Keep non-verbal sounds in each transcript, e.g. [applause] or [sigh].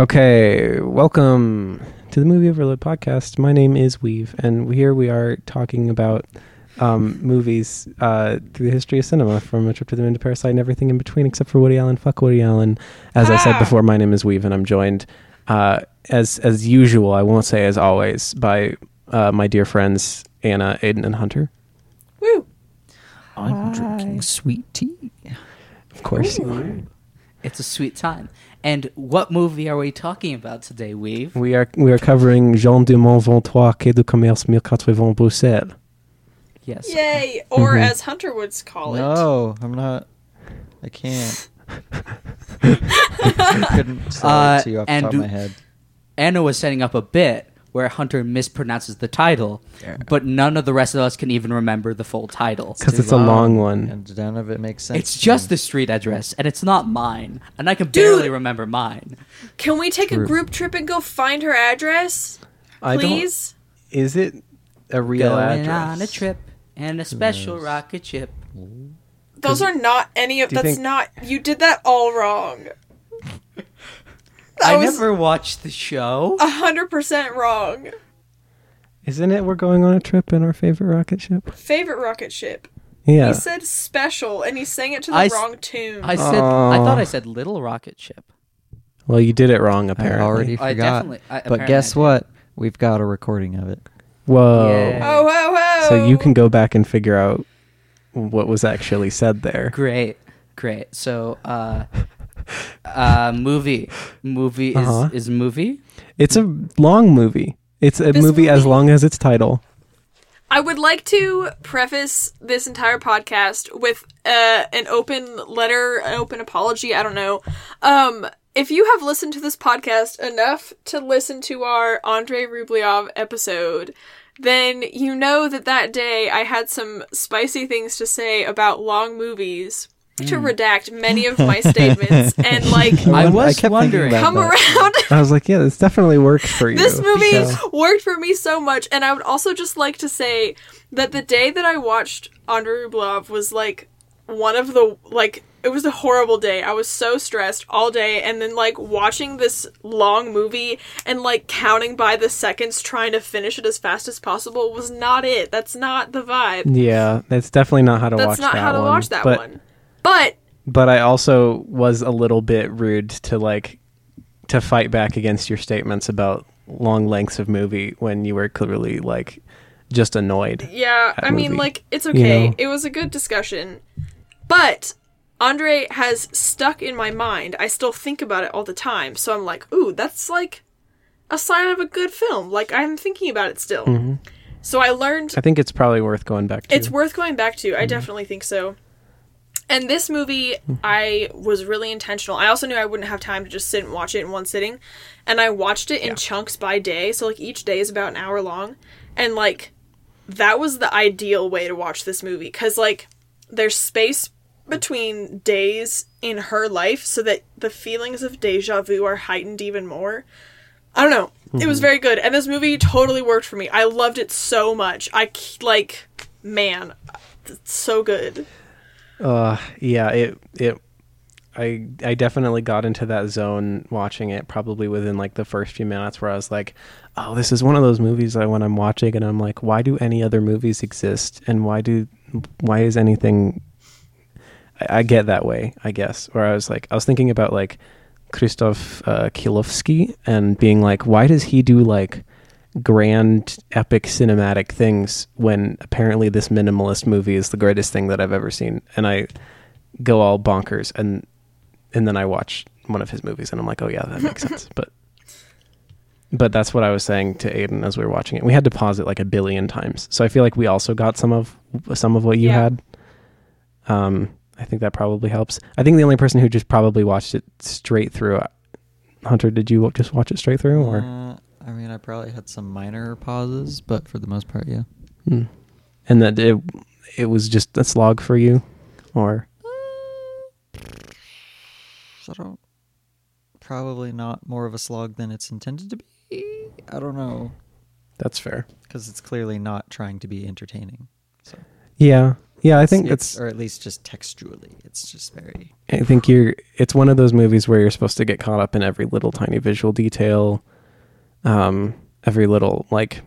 let's start the. Okay, welcome to the Movie Overload podcast. My name is Weave, and here we are talking about um, movies uh, through the history of cinema, from A Trip to the Moon to Parasite and everything in between, except for Woody Allen. Fuck Woody Allen. As I said Ah! before, my name is Weave, and I'm joined, uh, as as usual, I won't say as always, by uh, my dear friends Anna, Aiden, and Hunter. Woo! I'm drinking sweet tea. Of course, you are. It's a sweet time. And what movie are we talking about today, Weave? We are we are covering Jeanne Dielman Ventois, Quai du Commerce 1080 Bruxelles. Yes. Yay! Or Mhm. as Hunter would call it. No, I'm not. I can't. [laughs] I couldn't say Uh, it to you off the top of my head. Anna was setting up a bit where Hunter mispronounces the title, Yeah. but none of the rest of us can even remember the full title. Because Too it's a long one. and none of it makes sense. It's just me. the street address, and it's not mine, and I can Dude! barely remember mine. Can we take a group trip and go find her address? Please? Is it a real Going address? on a trip and a special knows? rocket ship. Those are not any of that's think- not you did that all wrong. That I was never watched the show. a hundred percent wrong. Isn't it? We're going on a trip in our favorite rocket ship. Favorite rocket ship. Yeah. He said special and he sang it to the I s- wrong tune. I said I thought I said little rocket ship. well, you did it wrong, apparently. I apparently. already I forgot. definitely. I, but apparently guess I what? We've got a recording of it. Whoa. Yeah. oh whoa whoa. So you can go back and figure out what was actually said there. Great, great. So, uh, uh, movie, movie is Uh-huh. is movie. It's a long movie. It's a This movie, as long as its title. I would like to preface this entire podcast with uh, an open letter, an open apology. I don't know. Um, if you have listened to this podcast enough to listen to our Andrei Rublev episode, then you know that that day I had some spicy things to say about long movies. To hmm. redact many of my [laughs] statements and like I won- was kept wondering. about come that. around I was like, yeah, this definitely works for you. this movie So- worked for me so much and i would also just like to say that the day that i watched andrei rublev was like one of the like it was a horrible day i was so stressed all day and then like watching this long movie and like counting by the seconds trying to finish it as fast as possible was not it that's not the vibe yeah, that's definitely not how to that's watch not that how to one. watch that but, one but But I also was a little bit rude to like to fight back against your statements about long lengths of movie when you were clearly like just annoyed. Yeah, I mean, like, it's okay. know? It was a good discussion. But Andrei has stuck in my mind. I still think about it all the time. So I'm like, ooh, that's like a sign of a good film. Like, I'm thinking about it still. Mm-hmm. So I learned I think it's probably worth going back to. it's worth going back Mm-hmm. to. I definitely think so. And this movie, I was really intentional. I also knew I wouldn't have time to just sit and watch it in one sitting. And I watched it in Yeah. chunks by day. So, like, each day is about an hour long. And, like, that was the ideal way to watch this movie. Because, like, there's space between days in her life so that the feelings of deja vu are heightened even more. I don't know. It Mm-hmm. was very good. And this movie totally worked for me. I loved it so much. I, like, man, it's so good. Uh, yeah, it it. I I definitely got into that zone watching it probably within like the first few minutes where I was like, oh, this is one of those movies that when I'm watching and I'm like, why do any other movies exist and why do why is anything? I, I get that way, I guess. Where I was like, I was thinking about like Krzysztof uh, Kieślowski and being like, why does he do like grand epic cinematic things when apparently this minimalist movie is the greatest thing that I've ever seen. And I go all bonkers and and then I watch one of his movies and I'm like oh yeah that makes sense. [laughs] But but that's what I was saying to Aiden as we were watching it. We had to pause it like a billion times. So I feel like we also got some of some of what you Yeah. had. Um I think that probably helps. I think the only person who just probably watched it straight through Hunter did you just watch it straight through or? Uh, I mean, I probably had some minor pauses, but for the most part, yeah. Hmm. And that it it was just a slog for you, or I don't. Probably not more of a slog than it's intended to be. I don't know, that's fair. because it's clearly not trying to be entertaining. So Yeah, Yeah, I think It's- it's. or at least just textually, it's just very. I think you're. It's one of those movies where you're supposed to get caught up in every little tiny visual detail, um, every little like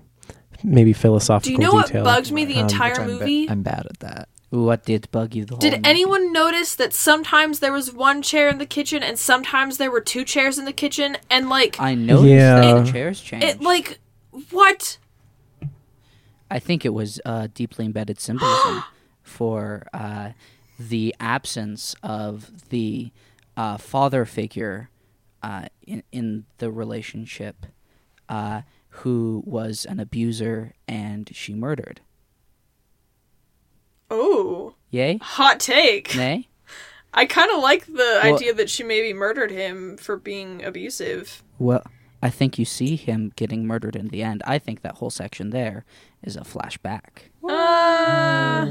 maybe philosophical. Do you know what detail. bugged me the Um, entire which I'm, ba- movie? I'm bad at that. What did bug you the whole Did movie? anyone notice that sometimes there was one chair in the kitchen and sometimes there were two chairs in the kitchen and like I noticed Yeah. that the chairs changed. it like what? I think it was uh, deeply embedded symbolism [gasps] for uh, the absence of the uh, father figure uh, in, in the relationship uh, who was an abuser and she murdered. Oh, Yay? hot take. Nay? [laughs] I kind of like the Well- idea that she maybe murdered him for being abusive. Well, I think you see him getting murdered in the end. I think that whole section there is a flashback. Uh,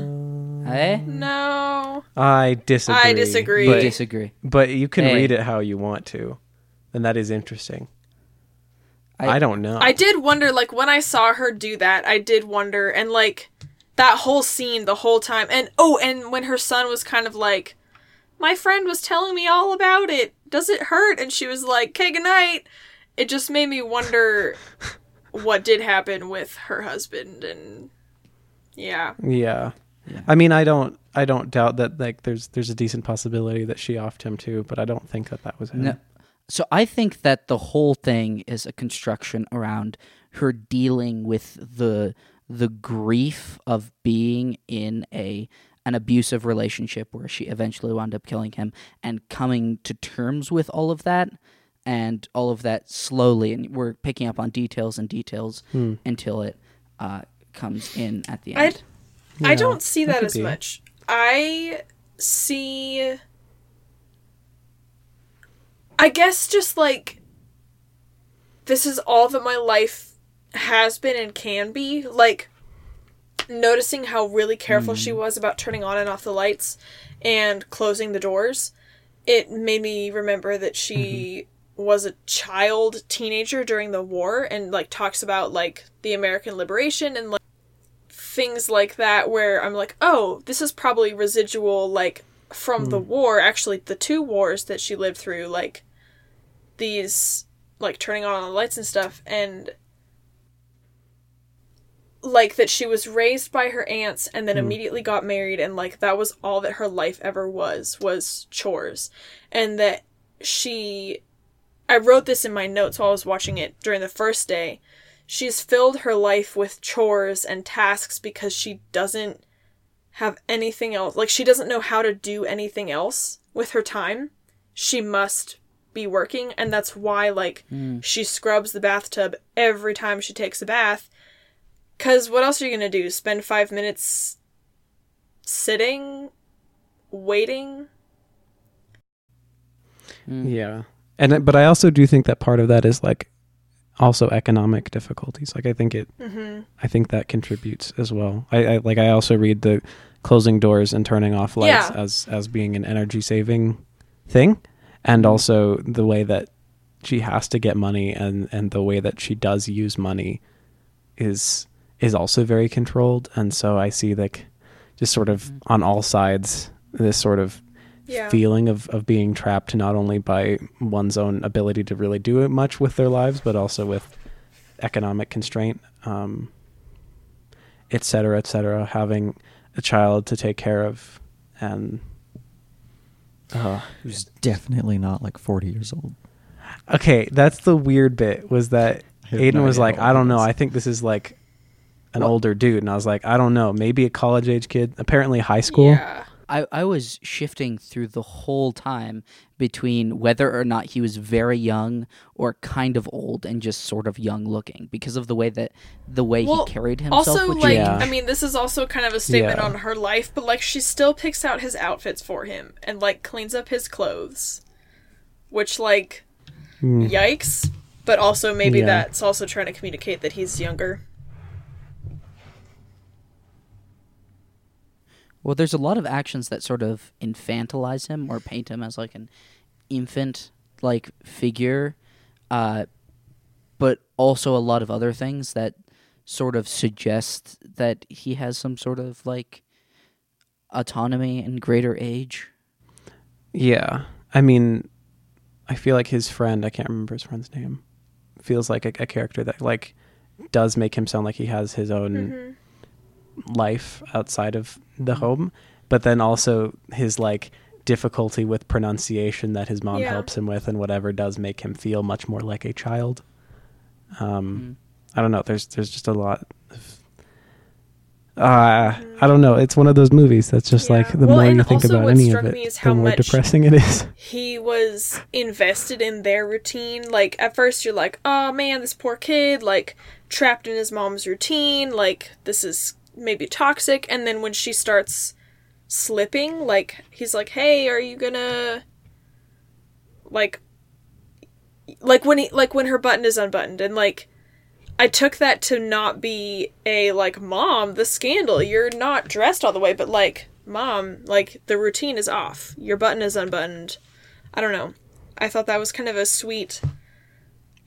Eh? no. I disagree. I disagree. You But, disagree. but you can Hey. read it how you want to, and that is interesting. I- I, don't know. I did wonder, like, when I saw her do that, I did wonder, and like, that whole scene the whole time. And oh, and when her son was kind of like, my friend was telling me all about it. Does it hurt? And she was like, okay, good night. It just made me wonder [laughs] what did happen with her husband. And yeah. Yeah. Yeah. I mean, I don't. I don't doubt that. Like, there's there's a decent possibility that she offed him too, but I don't think that that was him. No. So I think that the whole thing is a construction around her dealing with the the grief of being in a an abusive relationship where she eventually wound up killing him and coming to terms with all of that and all of that slowly and we're picking up on details and details Hmm. until it uh, comes in at the I, end. I Yeah, don't see that that as be. much. I see. I guess just like. This is all that my life has been and can be. Like, noticing how really careful she mm. was about turning on and off the lights and closing the doors. It made me remember that she mm-hmm. was a child teenager during the war and like talks about like the American liberation and like things like that where I'm like, oh, this is probably residual like from the hmm. war, actually the two wars that she lived through, like these like turning on the lights and stuff and like that she was raised by her aunts and then hmm. immediately got married and like that was all that her life ever was was chores. And that she I wrote this in my notes while I was watching it during the first day. She's filled her life with chores and tasks because she doesn't have anything else like she doesn't know how to do anything else with her time. She must be working and that's why like hmm. she scrubs the bathtub every time she takes a bath. Cuz what else are you going to do? Spend 5 minutes sitting? Waiting? Hmm. Yeah, and but I also do think that part of that is like also economic difficulties. Like I think it, mm-hmm. I think that contributes as well. I, I like I also read the closing doors and turning off lights Yeah. as as being an energy saving thing, and mm-hmm. also the way that she has to get money and and the way that she does use money is is also very controlled. And so I see like just sort of mm-hmm. on all sides this sort of yeah feeling of, of being trapped not only by one's own ability to really do much with their lives, but also with economic constraint, um, et cetera, et cetera, having a child to take care of. And uh, Who's definitely not like 40 years old. okay, that's the weird bit was that I Aiden no was like, I don't know. I think this is like an What? older dude. And I was like, I don't know. Maybe a college age kid, apparently high school. yeah I, I was shifting through the whole time between whether or not he was very young or kind of old and just sort of young looking because of the way that the way Well, he carried himself. Also, with like, Yeah. I mean, this is also kind of a statement Yeah. on her life, but like, she still picks out his outfits for him and like cleans up his clothes, which like, Mm. yikes. But also, maybe Yeah. that's also trying to communicate that he's younger. Well, there's a lot of actions that sort of infantilize him or paint him as like an infant like figure, uh, but also a lot of other things that sort of suggest that he has some sort of like autonomy and greater age. Yeah. I mean, I feel like his friend, I can't remember his friend's name, feels like a, a character that like does make him sound like he has his own Mm-hmm. Life outside of the home, but then also his like difficulty with pronunciation that his mom Yeah. helps him with and whatever does make him feel much more like a child. Mm. Um I don't know, there's there's just a lot of uh, I don't know. It's one of those movies that's just Yeah. like the Well, more you think about any of it, the more depressing it is. [laughs] he was invested in their routine. Like at first you're like, "Oh man, this poor kid like trapped in his mom's routine, like this is maybe toxic." And then when she starts slipping, like he's like, "Hey, are you to like like when he like when her button is unbuttoned and like I took that to not be a like mom, the scandal. You're not dressed all the way, but like mom, like the routine is off. Your button is unbuttoned. I don't know. I thought that was kind of a sweet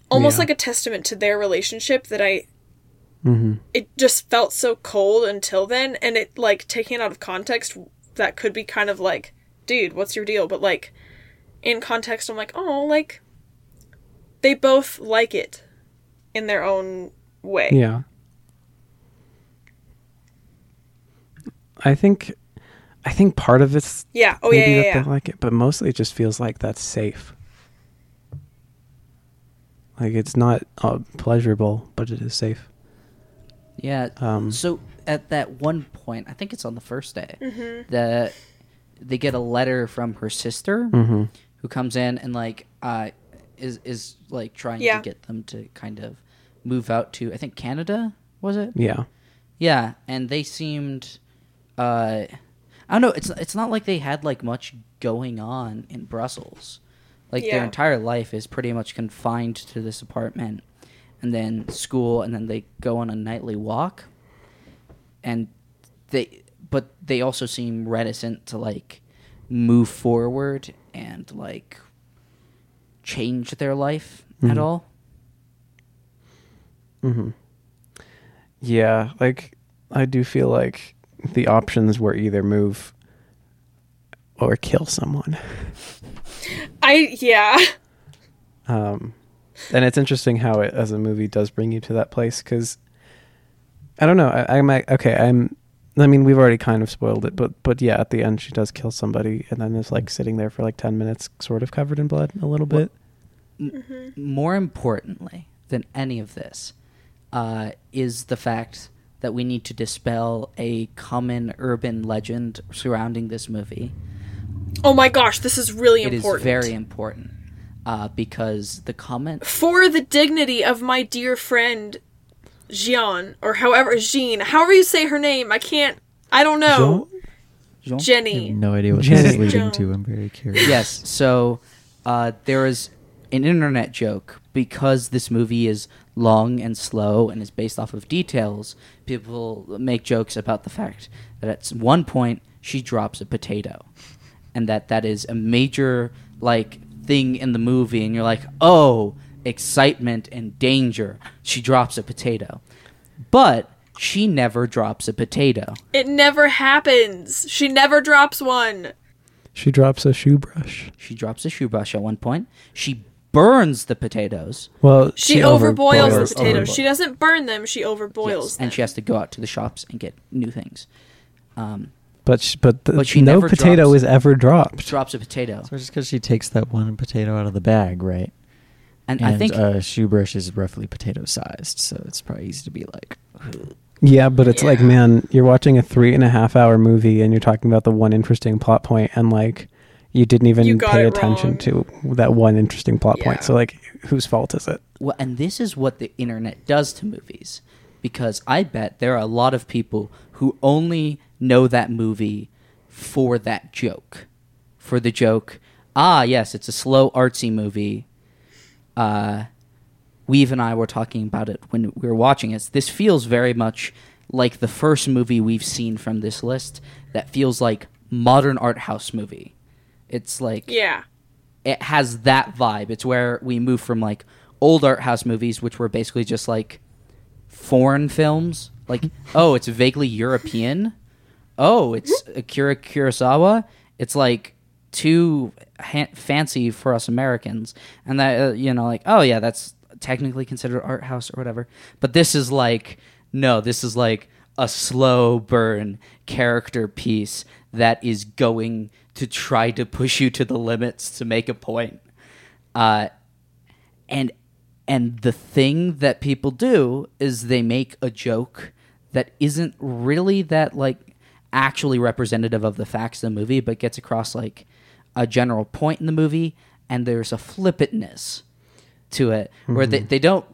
almost Yeah. like a testament to their relationship that I Mm-hmm. it just felt so cold until then and it like taking it out of context that could be kind of like dude what's your deal but like in context i'm like oh like they both like it in their own way Yeah. I think I think part of it's yeah oh yeah yeah, that yeah. they like it, but mostly it just feels like that's safe. Like it's not uh, pleasurable, but it is safe. Yeah. Um, so at that one point, I think it's on the first day, Mm-hmm. that they get a letter from her sister Mm-hmm. who comes in and like uh is is like trying Yeah. to get them to kind of move out to I think Canada was it? Yeah. Yeah, and they seemed uh I don't know, it's it's not like they had like much going on in Brussels. Like their entire life is pretty much confined to this apartment and then school and then they go on a nightly walk. And they but they also seem reticent to like move forward and like change their life at Mhm. all. Mm-hmm. Yeah, like I do feel like the options were either move or kill someone. i yeah Um, and it's interesting how it, as a movie, does bring you to that place because I don't know. I, I'm like, okay. I'm. I mean, we've already kind of spoiled it, but but yeah, at the end, she does kill somebody, and then is like sitting there for like ten minutes, sort of covered in blood, a little bit. more importantly than any of this uh, is the fact that we need to dispel a common urban legend surrounding this movie. oh my gosh this is really It is important very important uh, because the comment. for the dignity of my dear friend Jean or however Jean however you say her name I can't I don't know Jean? I Jenny have no idea what Jenny. this is leading Joan. to. I'm very curious. yes. So uh, there is an internet joke because this movie is long and slow and is based off of details. People make jokes about the fact that at one point she drops a potato, and that that is a major like thing in the movie, and you're like, oh, excitement and danger. She drops a potato, but she never drops a potato. it never happens she never drops one She drops a shoe brush. She drops a shoe brush at one point. She burns the potatoes, Well, she, overboils overboils the potatoes overboils. she doesn't burn them she overboils Yes, them and she has to go out to the shops and get new things. Um, But sh- but, the, But she no never potato drops- is ever dropped. drops a potato, So just because she takes that one potato out of the bag, right? and, And I think a shoe brush is roughly potato sized, so it's probably easy to be like, Yeah, but it's like, man, you're watching a three and a half hour movie and you're talking about the one interesting plot point, and like, you didn't even You pay attention wrong. to that one interesting plot point. So, like, whose fault is it? well, and this is what the internet does to movies, because I bet there are a lot of people who only know that movie for that joke, for the joke. Ah, yes, it's a slow artsy movie. Uh, Weave and I were talking about it when we were watching it. This feels very much like the first movie we've seen from this list that feels like modern art house movie. It's like yeah it has that vibe. It's where we move from like old art house movies, which were basically just like foreign films. Like, [laughs] oh, it's vaguely European, oh, it's [laughs] Akira Kurosawa. It's like too ha- fancy for us Americans, and that uh, you know, like, oh yeah, that's technically considered art house or whatever. But this is like, no, this is like a slow burn character piece that is going to try to push you to the limits to make a point. Uh, and and the thing that people do is they make a joke that isn't really that like actually representative of the facts of the movie but gets across like a general point in the movie and there's a flippantness to it where they, mm-hmm. they don't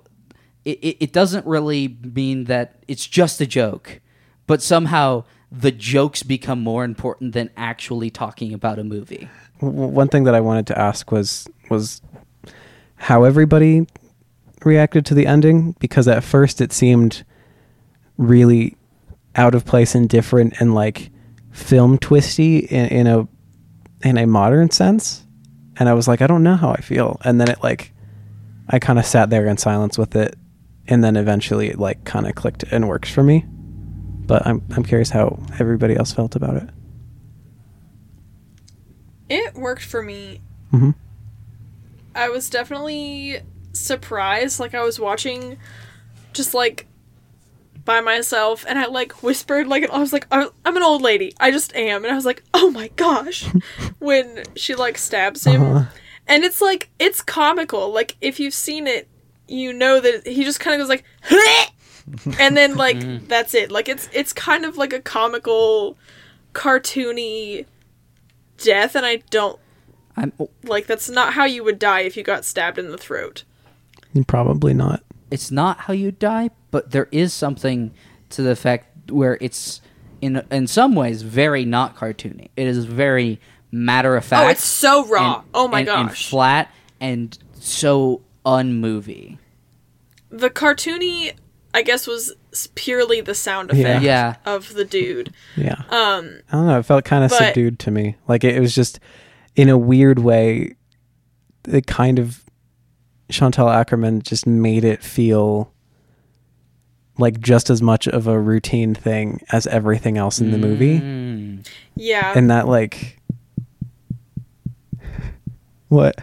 it, it it doesn't really mean that it's just a joke but somehow the jokes become more important than actually talking about a movie. One thing that I wanted to ask was was how everybody reacted to the ending because at first it seemed really out of place and different and like film twisty in, in a in a modern sense and I was like I don't know how I feel and then it like I kind of sat there in silence with it and then eventually it like kind of clicked and works for me but I'm I'm curious how everybody else felt about it It worked for me. Mhm. I was definitely surprised. Like I was watching, just like by myself, and I like whispered like I was like "I- I'm an old lady. I just am, and I was like, oh my gosh, [laughs] when she like stabs him, Uh-huh. and it's like it's comical. Like if you've seen it, you know that he just kind of goes like. [laughs] and then like that's it like it's it's kind of like a comical cartoony death and i don't I'm, like that's not how you would die if you got stabbed in the throat. probably not it's not how you die, but there is something to the fact where it's in in some ways very not cartoony. It is very matter of fact. Oh, it's so raw. and- oh my and- and gosh. flat and so unmovie. the cartoony I guess was purely the sound effect Yeah. of the dude. Yeah. Um I don't know. It felt kind of subdued to me. Like it, it was just, in a weird way, it kind of, Chantal Akerman just made it feel like just as much of a routine thing as everything else in the movie. Mm. yeah. And that, like, [laughs] what?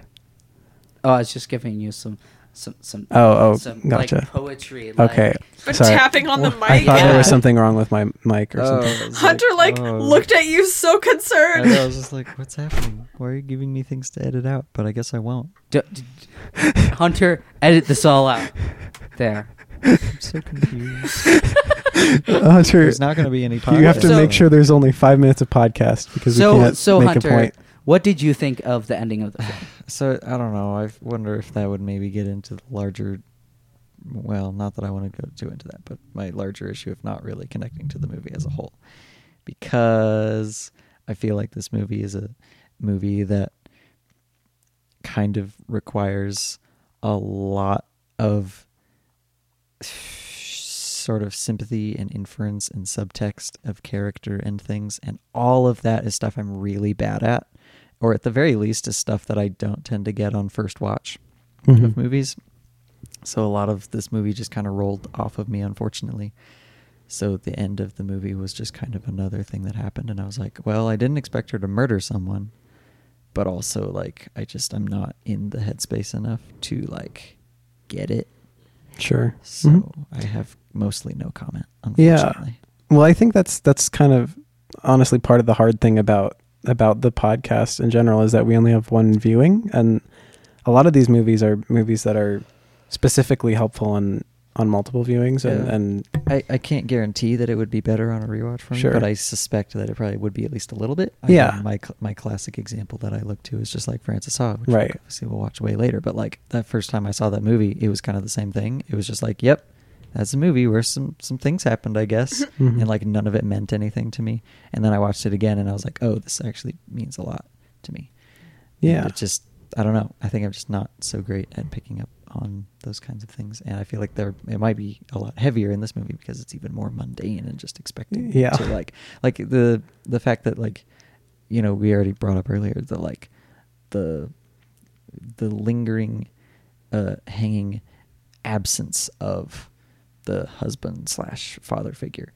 Oh, I was just giving you some some some Oh, oh, some gotcha. like poetry. Like, Okay. but Sorry. tapping on the mic. I thought there was something wrong with my mic or oh, something. Oh, it's [laughs] Hunter like oh. looked at you so I, concerned. know, I was just like, what's happening? Why are you giving me things to edit out? But I guess I won't. D- d- Hunter, edit this all out. There. I'm so confused. [laughs] Hunter, There's not going to be any. you have to So- make sure there's only five minutes of podcast because we can't so make Hunter, a point. What did you think of the ending of the film? [laughs] So I don't know. I wonder if that would maybe get into the larger. Well, not that I want to go too into that, but my larger issue of not really connecting to the movie as a whole, because I feel like this movie is a movie that kind of requires a lot of sort of sympathy and inference and subtext of character and things and all of that is stuff I'm really bad at or at the very least is stuff that I don't tend to get on first watch Mhm. of movies. So a lot of this movie just kind of rolled off of me unfortunately. So the end of the movie was just kind of another thing that happened and I was like, well, I didn't expect her to murder someone, but also like I just I'm not in the headspace enough to like get it. Sure. So Mhm. I have mostly no comment Unfortunately. Yeah. Well, I think that's that's kind of honestly part of the hard thing about about the podcast in general is that we only have one viewing, and a lot of these movies are movies that are specifically helpful on on multiple viewings, and, Yeah. and I, I can't guarantee that it would be better on a rewatch for me, Sure. but I suspect that it probably would be at least a little bit. I Yeah. my my classic example that I look to is just like Frances Ha, which Right. obviously we'll watch way later. But like that first time I saw that movie, it was kind of the same thing. It was just like, yep, that's a movie where some some things happened, I guess, [laughs] Mhm. and like none of it meant anything to me. And then I watched it again, and I was like, oh, this actually means a lot to me. And Yeah. it just I don't know. I think I'm just not so great at picking up on those kinds of things, and I feel like there it might be a lot heavier in this movie because it's even more mundane and just expecting Yeah. to like like the the fact that like you know we already brought up earlier the like the the lingering uh hanging absence of the husband slash father figure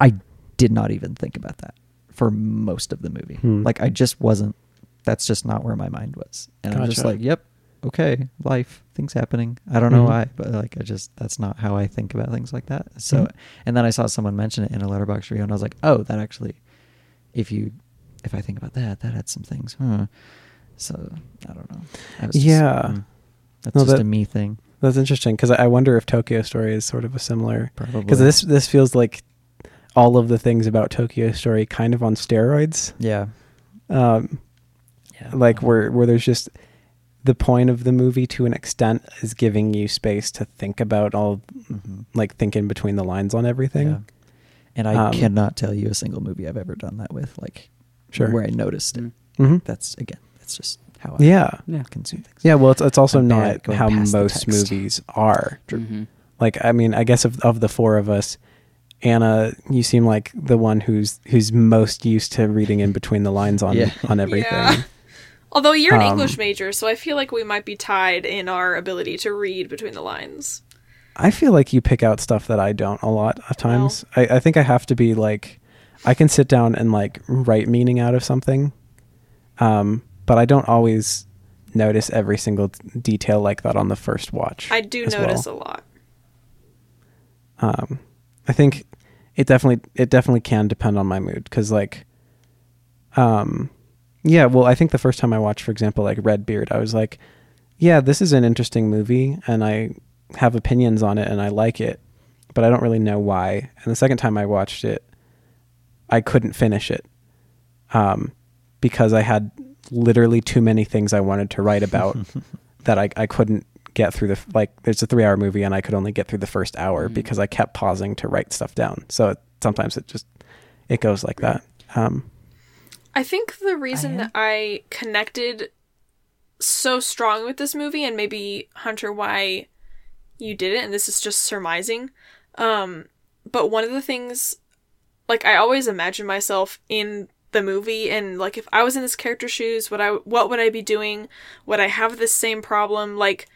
i did not even think about that for most of the movie. Hmm. Like I just wasn't. That's just not where my mind was, and I'm just like, "Yep, okay, life, things happening. I don't know Mhm. why, but like I just that's not how I think about things like that." So, Mhm. and then I saw someone mention it in a Letterboxd review, and I was like, "Oh, that actually, if you, if I think about that, that had some things." Huh. So I don't know. Was just, Yeah. hmm, that's No, just that- a me thing, That's interesting because I wonder if Tokyo Story is sort of a similar. probably. Because this this feels like all of the things about Tokyo Story kind of on steroids. yeah, Um, yeah, like where where there's just the point of the movie to an extent is giving you space to think about all Mhm. like think in between the lines on everything. Yeah. And I Um, cannot tell you a single movie I've ever done that with, like Sure. where I noticed it. Mm. hmm That's again, that's just how I Yeah. Yeah. consume things. Yeah, well, it's, it's also I'm not how most movies are. Mhm. Like, I mean, I guess of of the four of us, Anna, you seem like the one who's who's most used to reading in between the lines on [laughs] Yeah. on everything. Yeah. Although you're an Um, English major, so I feel like we might be tied in our ability to read between the lines. I feel like you pick out stuff that I don't a lot of times. I, I think I have to be like, I can sit down and like write meaning out of something, um, but I don't always notice every single detail like that on the first watch. I do notice well. a lot. um i think it definitely it definitely can depend on my mood because like um yeah well i think the first time i watched for example like Red Beard, i was like yeah this is an interesting movie and i have opinions on it and i like it but i don't really know why and the second time i watched it i couldn't finish it um because i had literally too many things i wanted to write about [laughs] that I, I couldn't get through the like there's a three hour movie and I could only get through the first hour Mm. because I kept pausing to write stuff down. So it, sometimes it just it goes like that. Um, I think the reason I that I connected so strong with this movie, and maybe Hunter, why you did it, and this is just surmising. Um, but one of the things, like I always imagine myself in the movie, and like if I was in this character's shoes, what I what would I be doing? Would I have this same problem? Like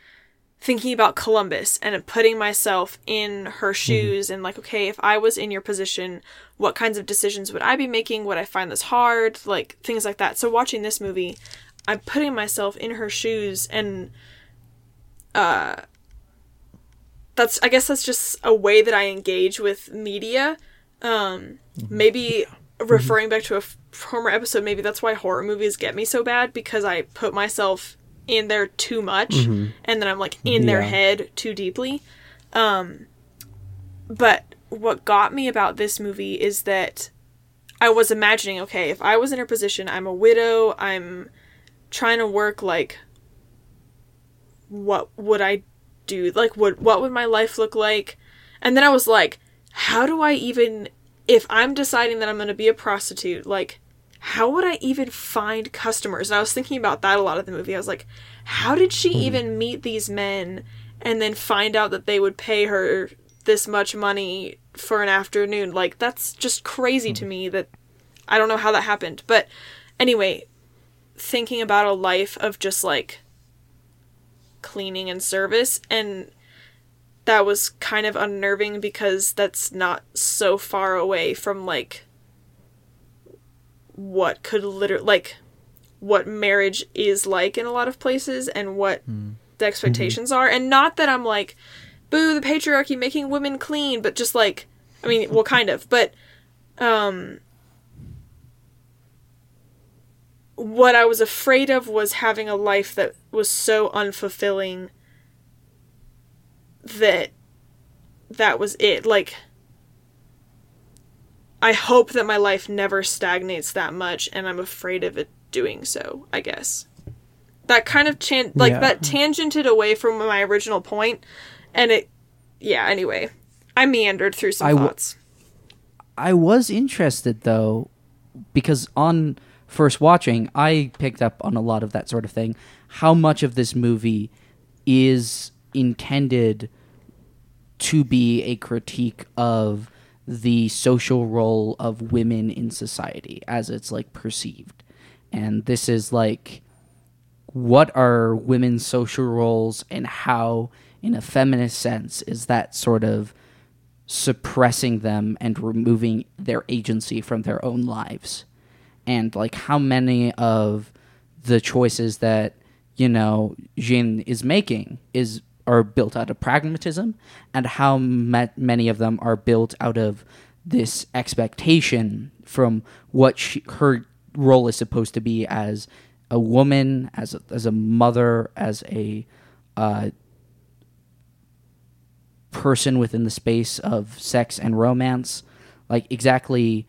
thinking about Columbus and putting myself in her shoes and like, okay, if I was in your position, what kinds of decisions would I be making? Would I find this hard? Like things like that. So watching this movie, I'm putting myself in her shoes and uh that's I guess that's just a way that I engage with media. Um maybe referring back to a f- former episode, maybe that's why horror movies get me so bad because I put myself in there too much and then I'm like in their head too deeply. Um but what got me about this movie is that I was imagining, okay, if I was in her position, I'm a widow, I'm trying to work like what would I do? Like what what would my life look like? And then I was like, how do I even if I'm deciding that I'm going to be a prostitute, like how would I even find customers? And I was thinking about that a lot of the movie. I was like, how did she hmm. even meet these men and then find out that they would pay her this much money for an afternoon? Like that's just crazy to hmm. me that I don't know how that happened. But anyway, thinking about a life of just like cleaning and service and that was kind of unnerving because that's not so far away from like what could literally like what marriage is like in a lot of places and what the expectations are. And not that I'm like boo the patriarchy making women clean but just like I mean well kind of but um what I was afraid of was having a life that was so unfulfilling that that was it. Like I hope that my life never stagnates that much and I'm afraid of it doing so, I guess. That kind of chan- like Yeah. that tangented away from my original point and it yeah, anyway. I meandered through some I w- thoughts. I was interested though, because on first watching, I picked up on a lot of that sort of thing. How much of this movie is intended to be a critique of the social role of women in society as it's like perceived? And this is like what are women's social roles and how in a feminist sense is that sort of suppressing them and removing their agency from their own lives and like how many of the choices that you know Jin is making is are built out of pragmatism, and how ma- many of them are built out of this expectation from what she, her role is supposed to be as a woman, as a, as a mother, as a uh, person within the space of sex and romance. Like exactly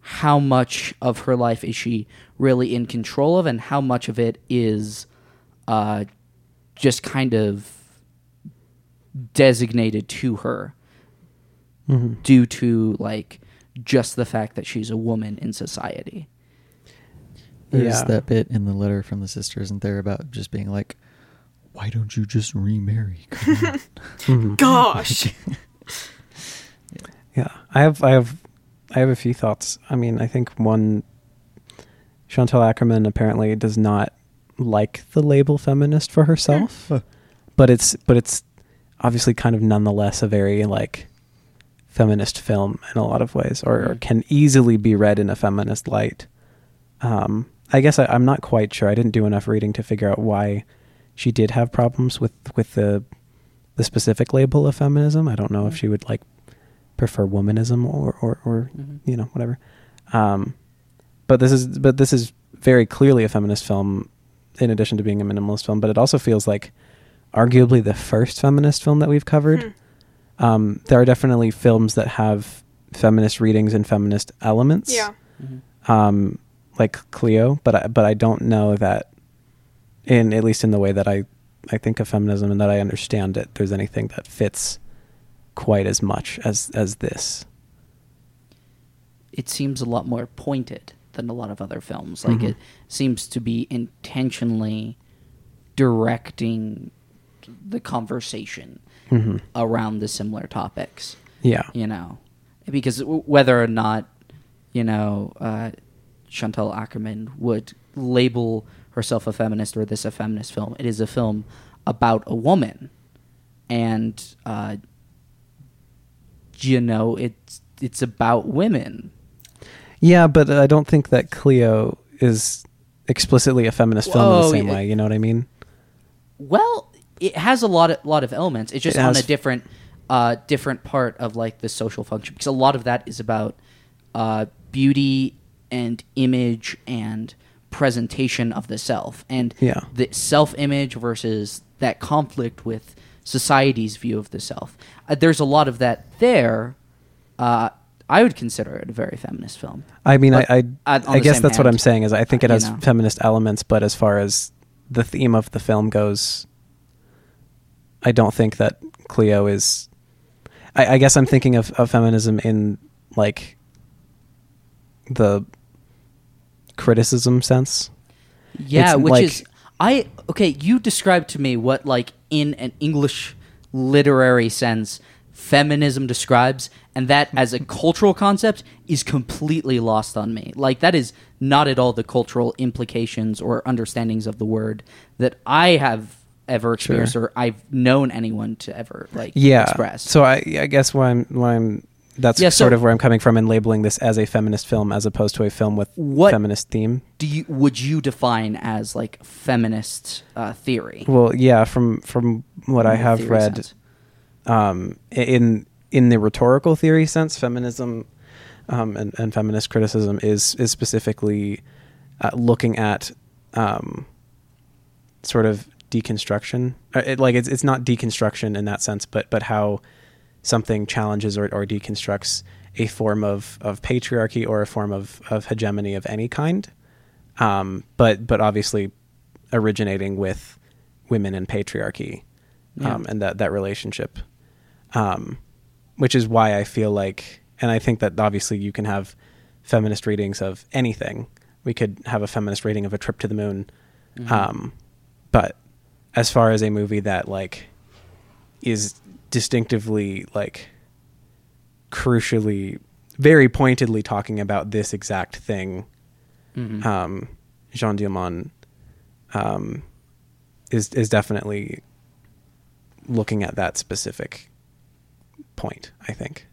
how much of her life is she really in control of, and how much of it is uh, just kind of designated to her Mm-hmm. due to like just the fact that she's a woman in society. There's Yeah. that bit in the letter from the sister, isn't there, about just being like, why don't you just remarry? [laughs] Come on." Mhm. Gosh. [laughs] Yeah, I have, I have, I have a few thoughts. I mean, I think one, Chantal Akerman apparently does not like the label feminist for herself, [laughs] but it's, but it's obviously kind of nonetheless a very like feminist film in a lot of ways, or, or Mhm. can easily be read in a feminist light. Um, I guess I, I'm not quite sure. I didn't do enough reading to figure out why she did have problems with with the the specific label of feminism. I don't know if Mhm. she would like prefer womanism or or, or Mhm. you know whatever. Um, but this is but this is very clearly a feminist film, in addition to being a minimalist film. But it also feels like arguably the first feminist film that we've covered. Hmm. Um, there are definitely films that have feminist readings and feminist elements Yeah. Mhm. um, like Cleo, but I, but I don't know that in at least in the way that I I think of feminism and that I understand it, there's anything that fits quite as much as as this. It seems a lot more pointed than a lot of other films. Like Mhm. it seems to be intentionally directing the conversation hmm around the similar topics. Yeah, you know, because w- whether or not you know uh, Chantal Akerman would label herself a feminist or this a feminist film, it is a film about a woman, and uh, you know it's it's about women. yeah, but I don't think that Cleo is explicitly a feminist film in the same yeah. way. You know what I mean? Well, it has a lot of lot of elements. It's just It on has- a different uh, different part of like the social function because a lot of that is about uh, beauty and image and presentation of the self and Yeah. the self image versus that conflict with society's view of the self. Uh, there's a lot of that there. Uh, I would consider it a very feminist film. I mean, But I I, on I the guess same that's what I'm saying. Is I think it you has know. feminist elements, but as far as the theme of the film goes, I don't think that Cleo is. I, I guess I'm thinking of, of feminism in like the criticism sense. Yeah, It's which like- is I okay. You described to me what like in an English literary sense feminism describes, and that [laughs] as a cultural concept is completely lost on me. Like that is not at all the cultural implications or understandings of the word that I have ever experienced or I've known anyone to ever like Yeah. express. So I I guess why I'm why I'm that's Yeah, sort so- of where I'm coming from in labeling this as a feminist film as opposed to a film with What- feminist theme. do you would you define as like feminist uh, theory? Well, yeah, from from what I In the have read, um, in in the rhetorical theory sense, feminism um, and, and feminist criticism is is specifically uh, looking at um, sort of deconstruction. Uh, It, like it's it's not deconstruction in that sense, but but how something challenges or, or deconstructs a form of, of patriarchy or a form of, of hegemony of any kind. Um, but but obviously originating with women and patriarchy Yeah. um, and that, that relationship. Um, which is why I feel like, and I think that obviously you can have feminist readings of anything. We could have a feminist reading of a trip to the moon. Mhm. Um, but as far as a movie that like is distinctively like crucially very pointedly talking about this exact thing Mhm. um, Jeanne Dielman um, is is definitely looking at that specific point. I think.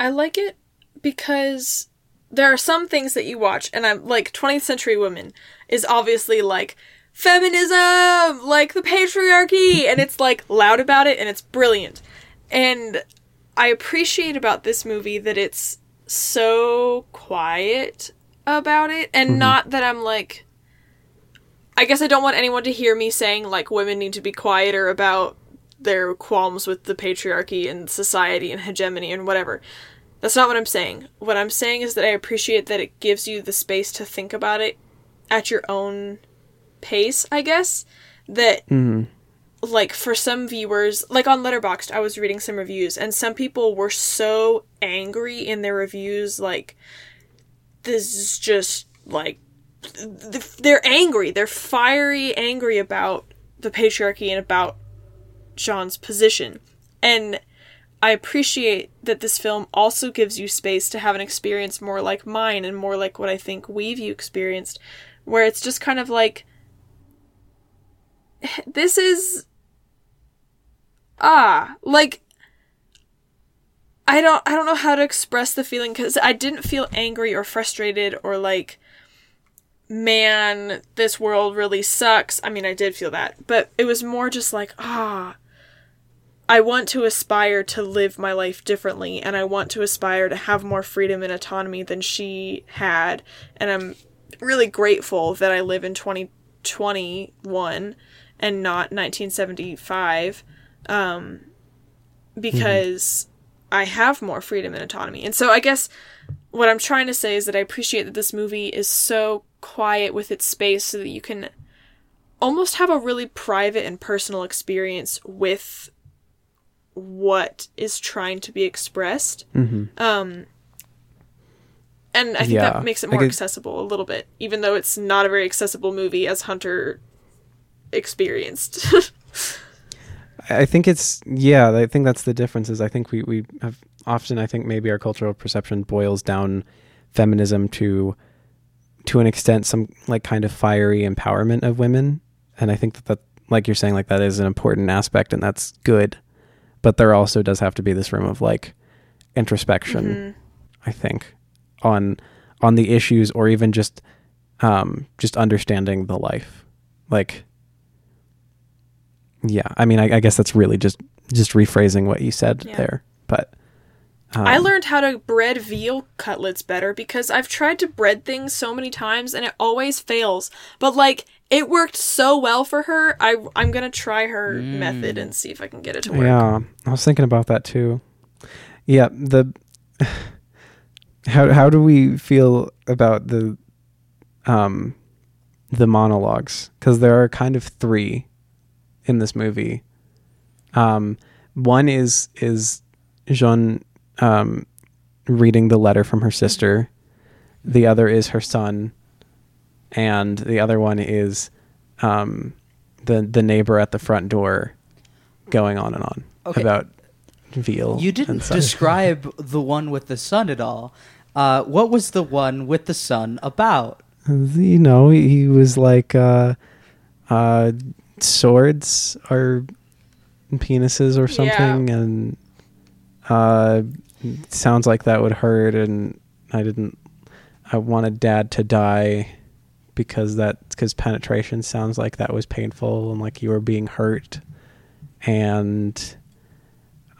I like it because there are some things that you watch, and I'm like 20th Century Women is obviously like feminism, like the patriarchy, and it's like loud about it and it's brilliant. And I appreciate about this movie that it's so quiet about it, and mm-hmm. not that I'm like. I guess I don't want anyone to hear me saying like women need to be quieter about their qualms with the patriarchy and society and hegemony and whatever. That's not what I'm saying. What I'm saying is that I appreciate that it gives you the space to think about it at your own pace, I guess. That mm-hmm. like for some viewers, like on Letterboxd, I was reading some reviews and some people were so angry in their reviews like this is just like they're angry. They're fiery angry about the patriarchy and about Jeanne's position. And I appreciate that this film also gives you space to have an experience more like mine and more like what I think we've you experienced, where it's just kind of like [sighs] this is ah like I don't I don't know how to express the feeling cuz I didn't feel angry or frustrated or like man this world really sucks. I mean I did feel that, but it was more just like ah I want to aspire to live my life differently and I want to aspire to have more freedom and autonomy than she had and I'm really grateful that I live in 2021 and not 1975 um, because I have more freedom and autonomy. And so I guess what I'm trying to say is that I appreciate that this movie is so quiet with its space so that you can almost have a really private and personal experience with what is trying to be expressed. Um, and I think Yeah, that makes it more could- accessible a little bit, even though it's not a very accessible movie as Hunter experienced. [laughs] I think it's yeah. I think that's the difference. Is I think we we have often. I think maybe our cultural perception boils down feminism to to an extent some like kind of fiery empowerment of women, and I think that that like you're saying like that is an important aspect and that's good, but there also does have to be this room of like introspection. I think on on the issues or even just um just understanding the life like yeah i mean i, I guess that's really just just rephrasing what you said Yeah. there but um, I learned how to bread veal cutlets better because I've tried to bread things so many times and it always fails. But like it worked so well for her, I I'm gonna try her method and see if I can get it to work. yeah i was thinking about that too yeah the [sighs] how how do we feel about the um the monologues because there are kind of three in this movie um one is is Jeanne um reading the letter from her sister the other is her son and the other one is um the the neighbor at the front door going on and on Okay. about veal You didn't describe the one with the son at all. Uh, what was the one with the son about? you know he he was like uh uh swords or penises or something and uh sounds like that would hurt and i didn't i wanted dad to die because that because penetration sounds like that was painful and like you were being hurt. And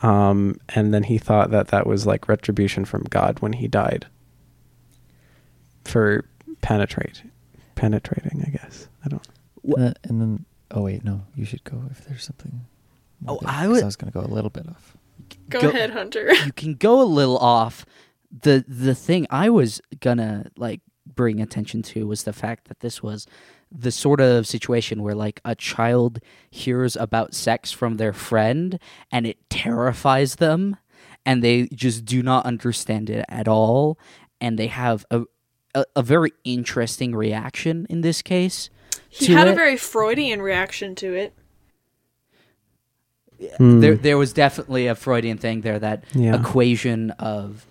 um and then he thought that that was like retribution from god when he died for penetrate penetrating i guess. I don't Uh, and then, oh wait, no, you should go if there's something. Oh, there, I 'cause would- I was gonna go a little bit off. Go, Go- ahead, Hunter. [laughs] you can go a little off. The the thing I was gonna like bring attention to was the fact that this was the sort of situation where like a child hears about sex from their friend and it terrifies them and they just do not understand it at all and they have a a, a very interesting reaction in this case. He to had a very Freudian reaction to it. Hmm. there there was definitely a Freudian thing there that Yeah. equation of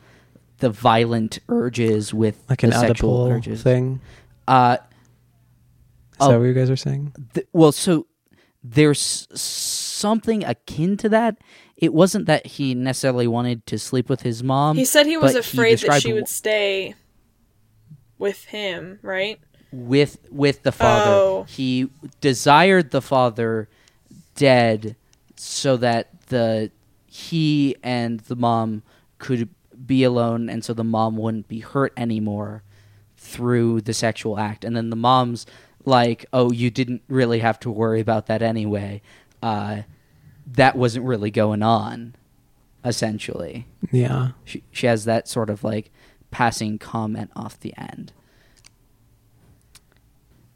the violent urges with like an the sexual Oedipal urges. thing Uh, is Oh. that what you guys are saying th- well, so there's something akin to that. It wasn't that he necessarily wanted to sleep with his mom. He said he was but afraid that she wh- would stay with him, right? With with the father. Oh. He desired the father dead so that the he and the mom could be alone and so the mom wouldn't be hurt anymore through the sexual act. And then the mom's like, "Oh, you didn't really have to worry about that anyway. Uh, that wasn't really going on." Essentially, Yeah. she she has that sort of like passing comment off the end.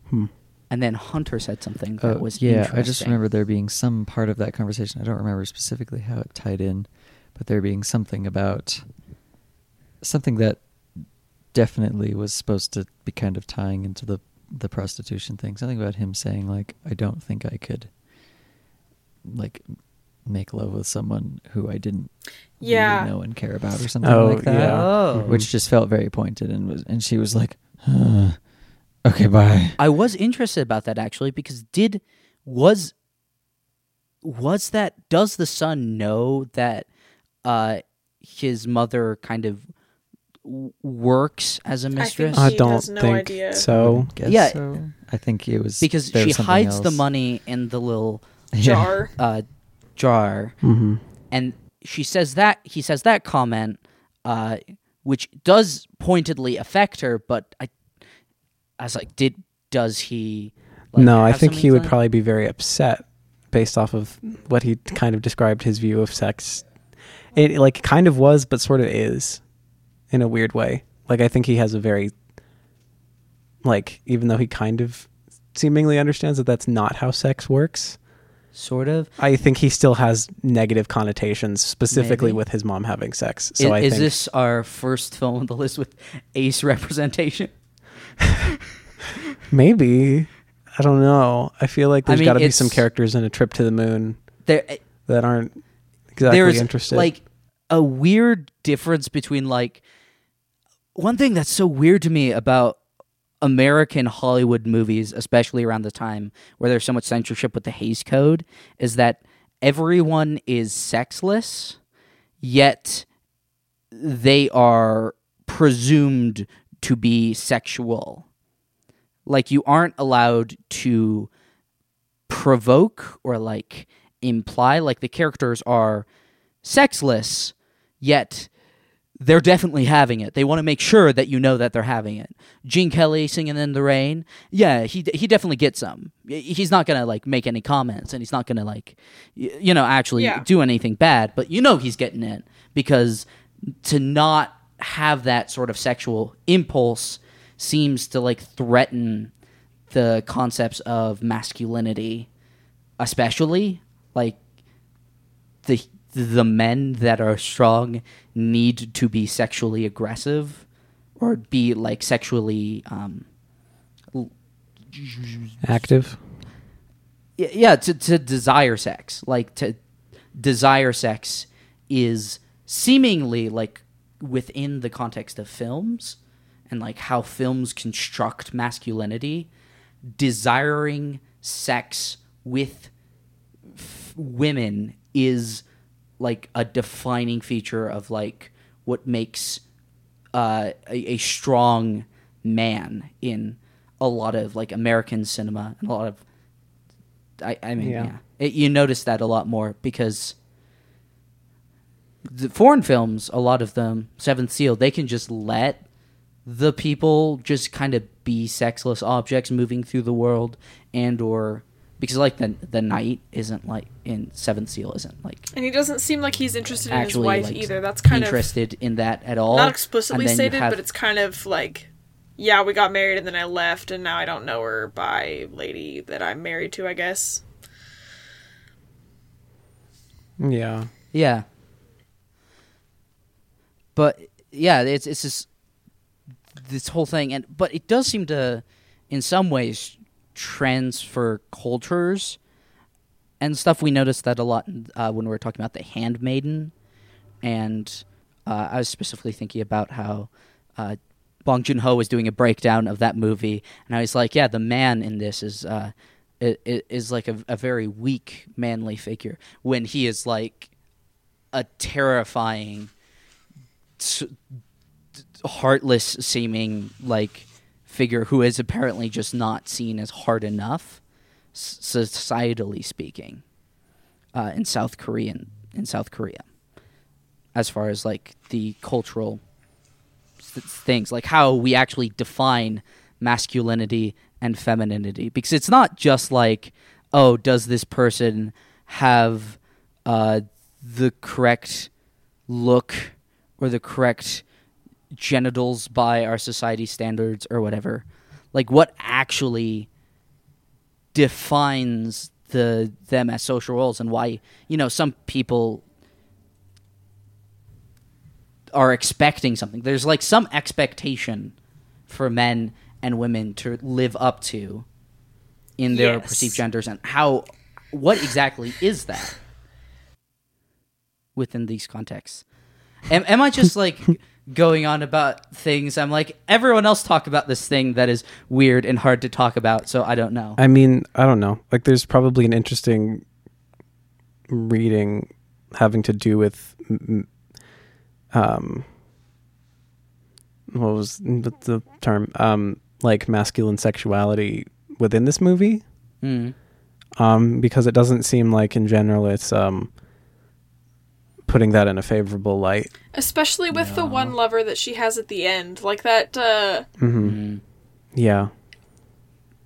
Hmm. And then Hunter said something that Uh, was yeah, interesting. I just remember there being some part of that conversation. I don't remember specifically how it tied in, but there being something about something that definitely was supposed to be kind of tying into the the prostitution thing. Something about him saying like, "I don't think I could like make love with someone who I didn't Yeah. really know and care about or something Oh, like that." yeah. Oh. Which just felt very pointed and was and she was like, "Uh, "Okay, bye." I was interested about that actually because did was was that does the son know that uh his mother kind of works as a mistress? I He don't no think idea. so. Guess Yeah. so. I think it was because she was something hides the money in the little Jar. uh, jar hmm and she says that he says that comment uh, which does pointedly affect her but i i was like did does he like, no, I think he would probably be very upset based off of what he [laughs] kind of described his view of sex. It like kind of was, but sort of is, in a weird way. Like I think he has a very, like even though he kind of seemingly understands that that's not how sex works. sort of I think he still has negative connotations, specifically Maybe. with his mom having sex. So is, I is think this our first film on the list with ace [laughs] representation [laughs] maybe I don't know. I feel like I there's mean, got to be it's- some characters in a trip to the moon there that aren't exactly there's interested. like a weird difference between like one thing that's so weird to me about American Hollywood movies, especially around the time where there's so much censorship with the Hays Code, is that everyone is sexless, yet they are presumed to be sexual. Like you aren't allowed to provoke or like imply like the characters are sexless yet they're definitely having it. They want to make sure that you know that they're having it. Gene kelly singing in the rain yeah he he definitely gets some. He's not gonna like make any comments and he's not gonna like you know actually Yeah. do anything bad but you know he's getting it because to not have that sort of sexual impulse seems to like threaten the concepts of masculinity especially like the the men that are strong need to be sexually aggressive or be like sexually um active. yeah to to desire sex like to desire sex is seemingly like within the context of films and like how films construct masculinity desiring sex with f- women is like a defining feature of like what makes uh, a, a strong man in a lot of like American cinema and a lot of I, I mean, yeah, Yeah. It, you notice that a lot more because the foreign films, a lot of them, Seventh Seal, they can just let the people just kind of be sexless objects moving through the world, and or because like the the knight isn't like in Seventh Seal isn't like And he doesn't seem like he's interested in his wife like either. That's kind of interested in that at all. not explicitly And then you stated, have- but it's kind of like, yeah, we got married and then I left, and now I don't know her by lady that I'm married to. I guess. Yeah. Yeah. But yeah, it's it's just this whole thing, and but it does seem to, in some ways, transfer cultures and stuff. We noticed that a lot uh, when we were talking about the Handmaiden, and uh, I was specifically thinking about how uh, Bong Joon Ho was doing a breakdown of that movie, and I was like, yeah, the man in this is. Uh, is like a, a very weak manly figure when he is like a terrifying heartless seeming like figure who is apparently just not seen as hard enough, societally speaking, uh, in South Korean in South Korea, as far as like the cultural things, like how we actually define masculinity and femininity, because it's not just like, oh, does this person have uh, the correct look or the correct genitals by our society standards or whatever. Like what actually defines the them as social roles and why you know some people are expecting something. There's like some expectation for men and women to live up to in their Yes. perceived genders and how what exactly is that within these contexts am, am i just like going on about things i'm like everyone else talk about this thing that is weird and hard to talk about so i don't know I mean, I don't know. Like, there's probably an interesting reading having to do with, um, what was the the term? Um, like masculine sexuality within this movie. Mm. Um, because it doesn't seem like in general it's um putting that in a favorable light. Especially with the one lover that she has at the end. Like that uh hmm Mm. Yeah,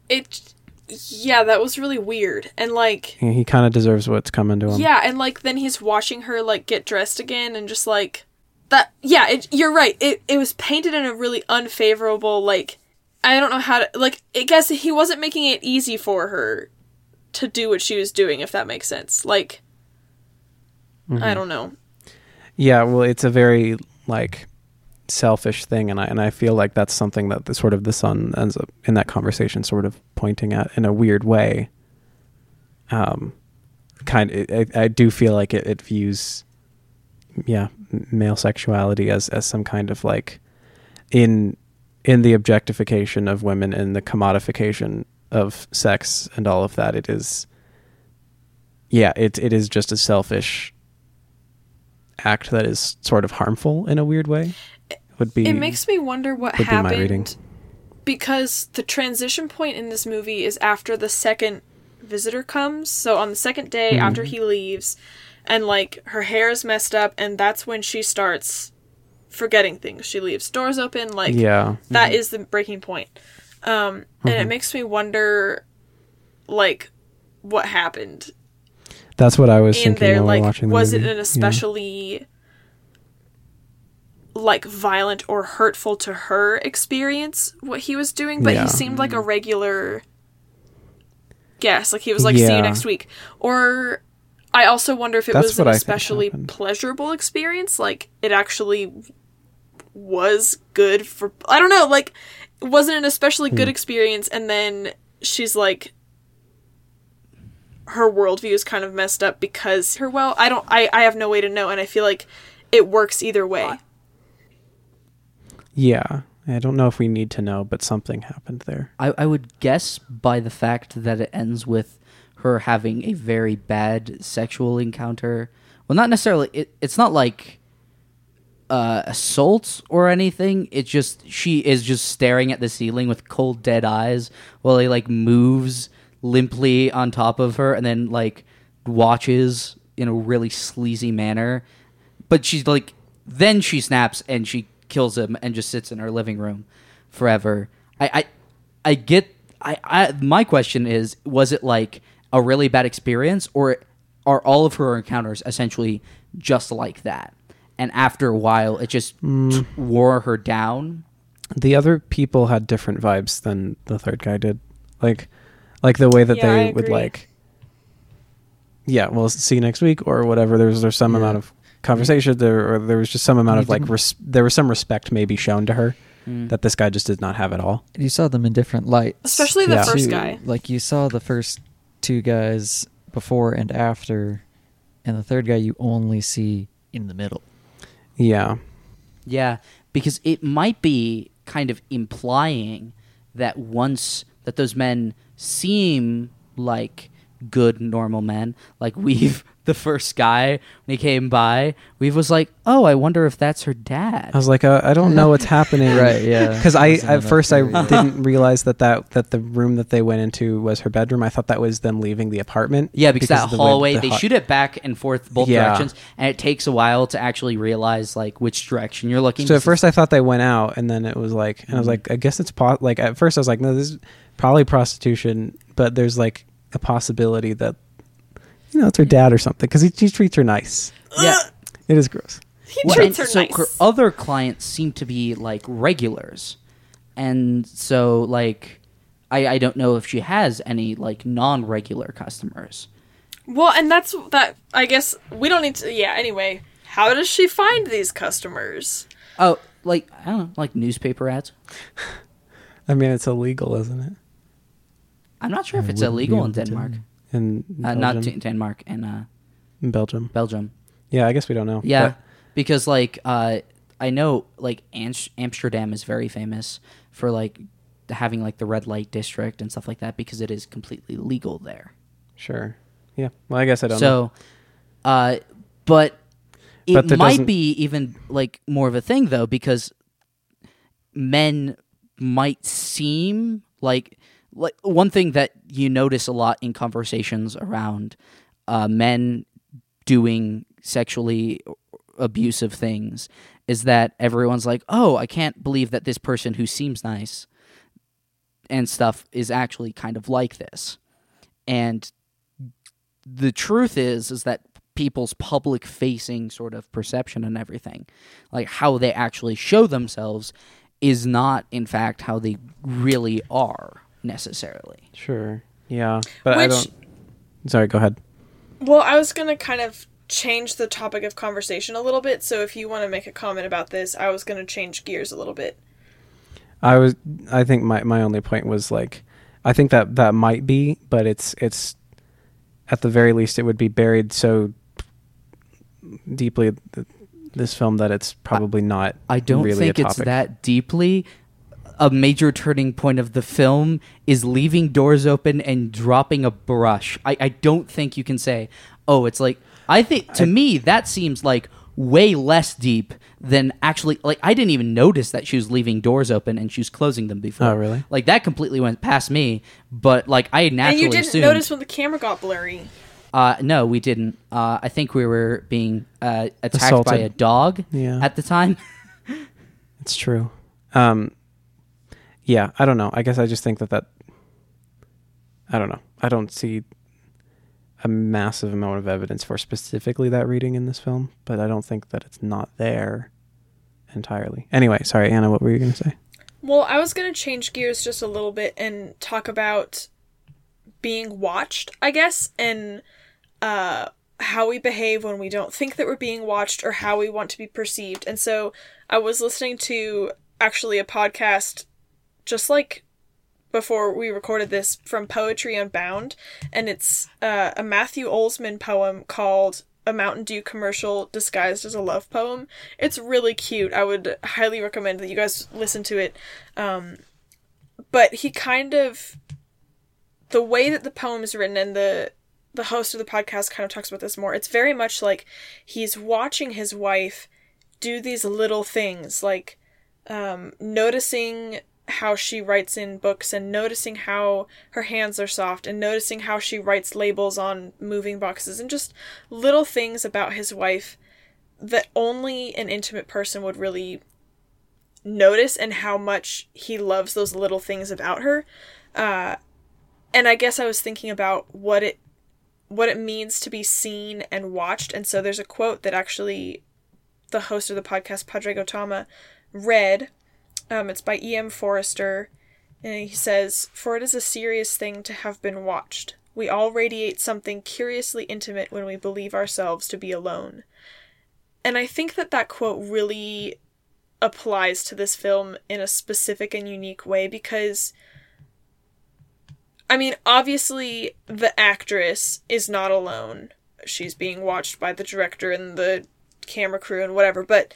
it yeah, that was really weird. And like he, he kind of deserves what's coming to him. Yeah, and like then he's watching her like get dressed again and just like that yeah, it, you're right. It it was painted in a really unfavorable like I don't know how to like I guess he wasn't making it easy for her to do what she was doing if that makes sense. Like Mm-hmm. I don't know. Yeah, well, it's a very like selfish thing, and I and I feel like that's something that the sort of the son ends up in that conversation sort of pointing at in a weird way. Um, kind I, I do feel like it, it views, yeah, male sexuality as as some kind of like in in the objectification of women and the commodification of sex and all of that. It is, yeah, it it is just a selfish act that is sort of harmful in a weird way would be It makes me wonder what would be happened because the transition point in this movie is after the second visitor comes. So on the second day Mm-hmm. after he leaves, and like her hair is messed up, and that's when she starts forgetting things. She leaves doors open, like yeah that is the breaking point. Um, and Mm-hmm. it makes me wonder, like, what happened that's what i was in thinking while Like, watching was it movie. an Yeah. especially like violent or hurtful to her experience what he was doing? But Yeah. he seemed like a regular guest. Like he was like, "See you next week," or. I also wonder if it That's was an I especially pleasurable experience. Like it actually was good for. I don't know. Like it wasn't an especially Hmm. good experience, and then she's like, her worldview is kind of messed up because her. Well, I don't. I I have no way to know, and I feel like it works either way. yeah i don't know if we need to know but something happened there I, I would guess by the fact that it ends with her having a very bad sexual encounter. Well, not necessarily. It, it's not like uh, assault or anything. It's just she is just staring at the ceiling with cold, dead eyes while he like moves limply on top of her and then like watches in a really sleazy manner. But she's like, then she snaps and she kills him and just sits in her living room forever. I, I, I get. I, I, my question is: Was it like a really bad experience, or are all of her encounters essentially just like that? And after a while, it just Mm. wore her down. the other people had different vibes than the third guy did like like the way that Yeah, they would like yeah well see you next week or whatever there's there's some Yeah. amount of conversation there or there was just some amount You of like res- there was some respect maybe shown to her Mm. that this guy just did not have at all You saw them in different lights. Especially the Yeah. first Two- guy. Like you saw the first two guys before and after, and the third guy you only see in the middle. yeah Yeah, because it might be kind of implying that once that those men seem like good normal men, like [laughs] we've the first guy when he came by, we was like, "Oh, I wonder if that's her dad." I was like, uh, I don't know what's happening. [laughs] Right, yeah. [laughs] Because I at enough first I theory. didn't realize that, that that the room that they went into was her bedroom. I thought that was them leaving the apartment. Yeah, because, that the hallway, the they ho- shoot it back and forth both Yeah. directions, and it takes a while to actually realize like which direction you're looking. So at first I thought they went out, and then it was like, and I was like, I guess it's po-, like at first I was like, no, this is probably prostitution, but there's like a possibility that you know it's her dad or something because he, he treats her nice. yeah. Uh, it is gross. He Well, treats her so nice. her other clients seem to be like regulars, and so like I I don't know if she has any like non-regular customers. well, and that's that. I guess we don't need to. Yeah. Anyway, how does she find these customers? Oh, like I don't know, like newspaper ads. [sighs] I mean, it's illegal, isn't it? I'm not sure if it's illegal in Denmark. In Uh, not D- Denmark and uh, in Belgium. Belgium. Yeah, I guess we don't know. Yeah, but- because like uh, I know like Ams- Amsterdam is very famous for like having like the red light district and stuff like that because it is completely legal there. sure. Yeah. Well, I guess I don't know. So, uh, but it But might be even like more of a thing though because men might seem like like one thing that you notice a lot in conversations around uh, men doing sexually abusive things is that everyone's like, "Oh, I can't believe that this person who seems nice and stuff is actually kind of like this." And the truth is is that people's public facing sort of perception and everything, like how they actually show themselves is not in fact how they really are necessarily. Sure. Yeah. But I don't. Sorry. Go ahead. Well, I was gonna kind of change the topic of conversation a little bit. So if you want to make a comment about this, I was gonna change gears a little bit. I was. I think my my only point was like, I think that that might be, but it's it's, at the very least, it would be buried so deeply th- this film that it's probably not. I don't really think a it's that deeply. A major turning point of the film is leaving doors open and dropping a brush. I, I don't think you can say, oh, it's like. I think, to me, that seems like way less deep than actually. Like, I didn't even notice that she was leaving doors open and she was closing them before. Oh, really? Like, that completely went past me, but, like, I naturally and you didn't assumed. notice when the camera got blurry. Uh, no, we didn't. Uh, I think we were being uh, attacked by a dog Yeah. at the time. [laughs] It's true. Um, yeah, I don't know. I guess I just think that that. I don't know. I don't see a massive amount of evidence for specifically that reading in this film, but I don't think that it's not there entirely. Anyway, sorry, Anna. What were you going to say? Well, I was going to change gears just a little bit and talk about being watched, I guess, and uh, how we behave when we don't think that we're being watched or how we want to be perceived. And so I was listening to actually a podcast just like before we recorded this from Poetry Unbound, and it's uh, a Matthew Olzmann poem called A Mountain Dew Commercial Disguised as a Love Poem. It's really cute. I would highly recommend that you guys listen to it. Um, but he kind of the way that the poem is written and the the host of the podcast kind of talks about this more. It's very much like he's watching his wife do these little things like um, noticing how she writes in books and noticing how her hands are soft and noticing how she writes labels on moving boxes and just little things about his wife that only an intimate person would really notice and how much he loves those little things about her. Uh, and I guess I was thinking about what it what it means to be seen and watched. And so there's a quote that actually the host of the podcast, Pádraig Ó Tuama, read. Um, it's by E.M. Forster, and he says, For it is a serious thing to have been watched. We all radiate something curiously intimate when we believe ourselves to be alone. And I think that that quote really applies to this film in a specific and unique way because I mean, obviously the actress is not alone. She's being watched by the director and the camera crew and whatever, but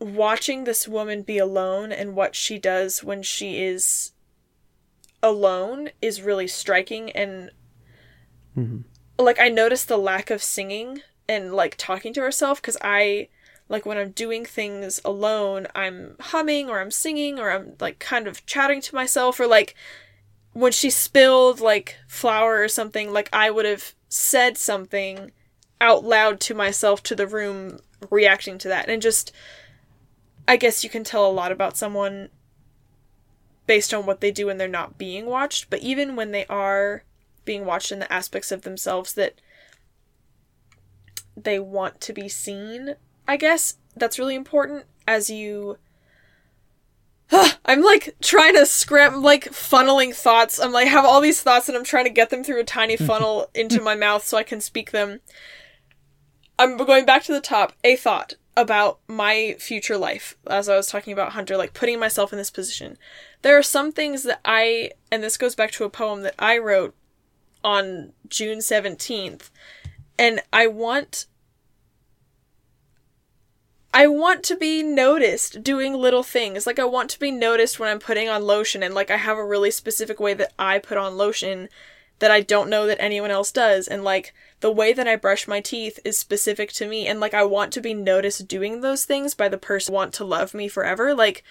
watching this woman be alone and what she does when she is alone is really striking and mm-hmm. like I noticed the lack of singing and like talking to herself because I like when I'm doing things alone, I'm humming or I'm singing or I'm like kind of chatting to myself or like when she spilled like flour or something, like I would have said something out loud to myself to the room reacting to that. And just I guess you can tell a lot about someone based on what they do when they're not being watched, but even when they are being watched in the aspects of themselves that they want to be seen, I guess that's really important as you [sighs] I'm like trying to scram like funneling thoughts. I'm like have all these thoughts and I'm trying to get them through a tiny [laughs] funnel into my mouth so I can speak them. I'm going back to the top. A thought about my future life as I was talking about Hunter like putting myself in this position. There are some things that I and this goes back to a poem that I wrote on June 17th and I want I want to be noticed doing little things. Like I want to be noticed when I'm putting on lotion and like I have a really specific way that I put on lotion that I don't know that anyone else does and like the way that I brush my teeth is specific to me and like I want to be noticed doing those things by the person want to love me forever. Like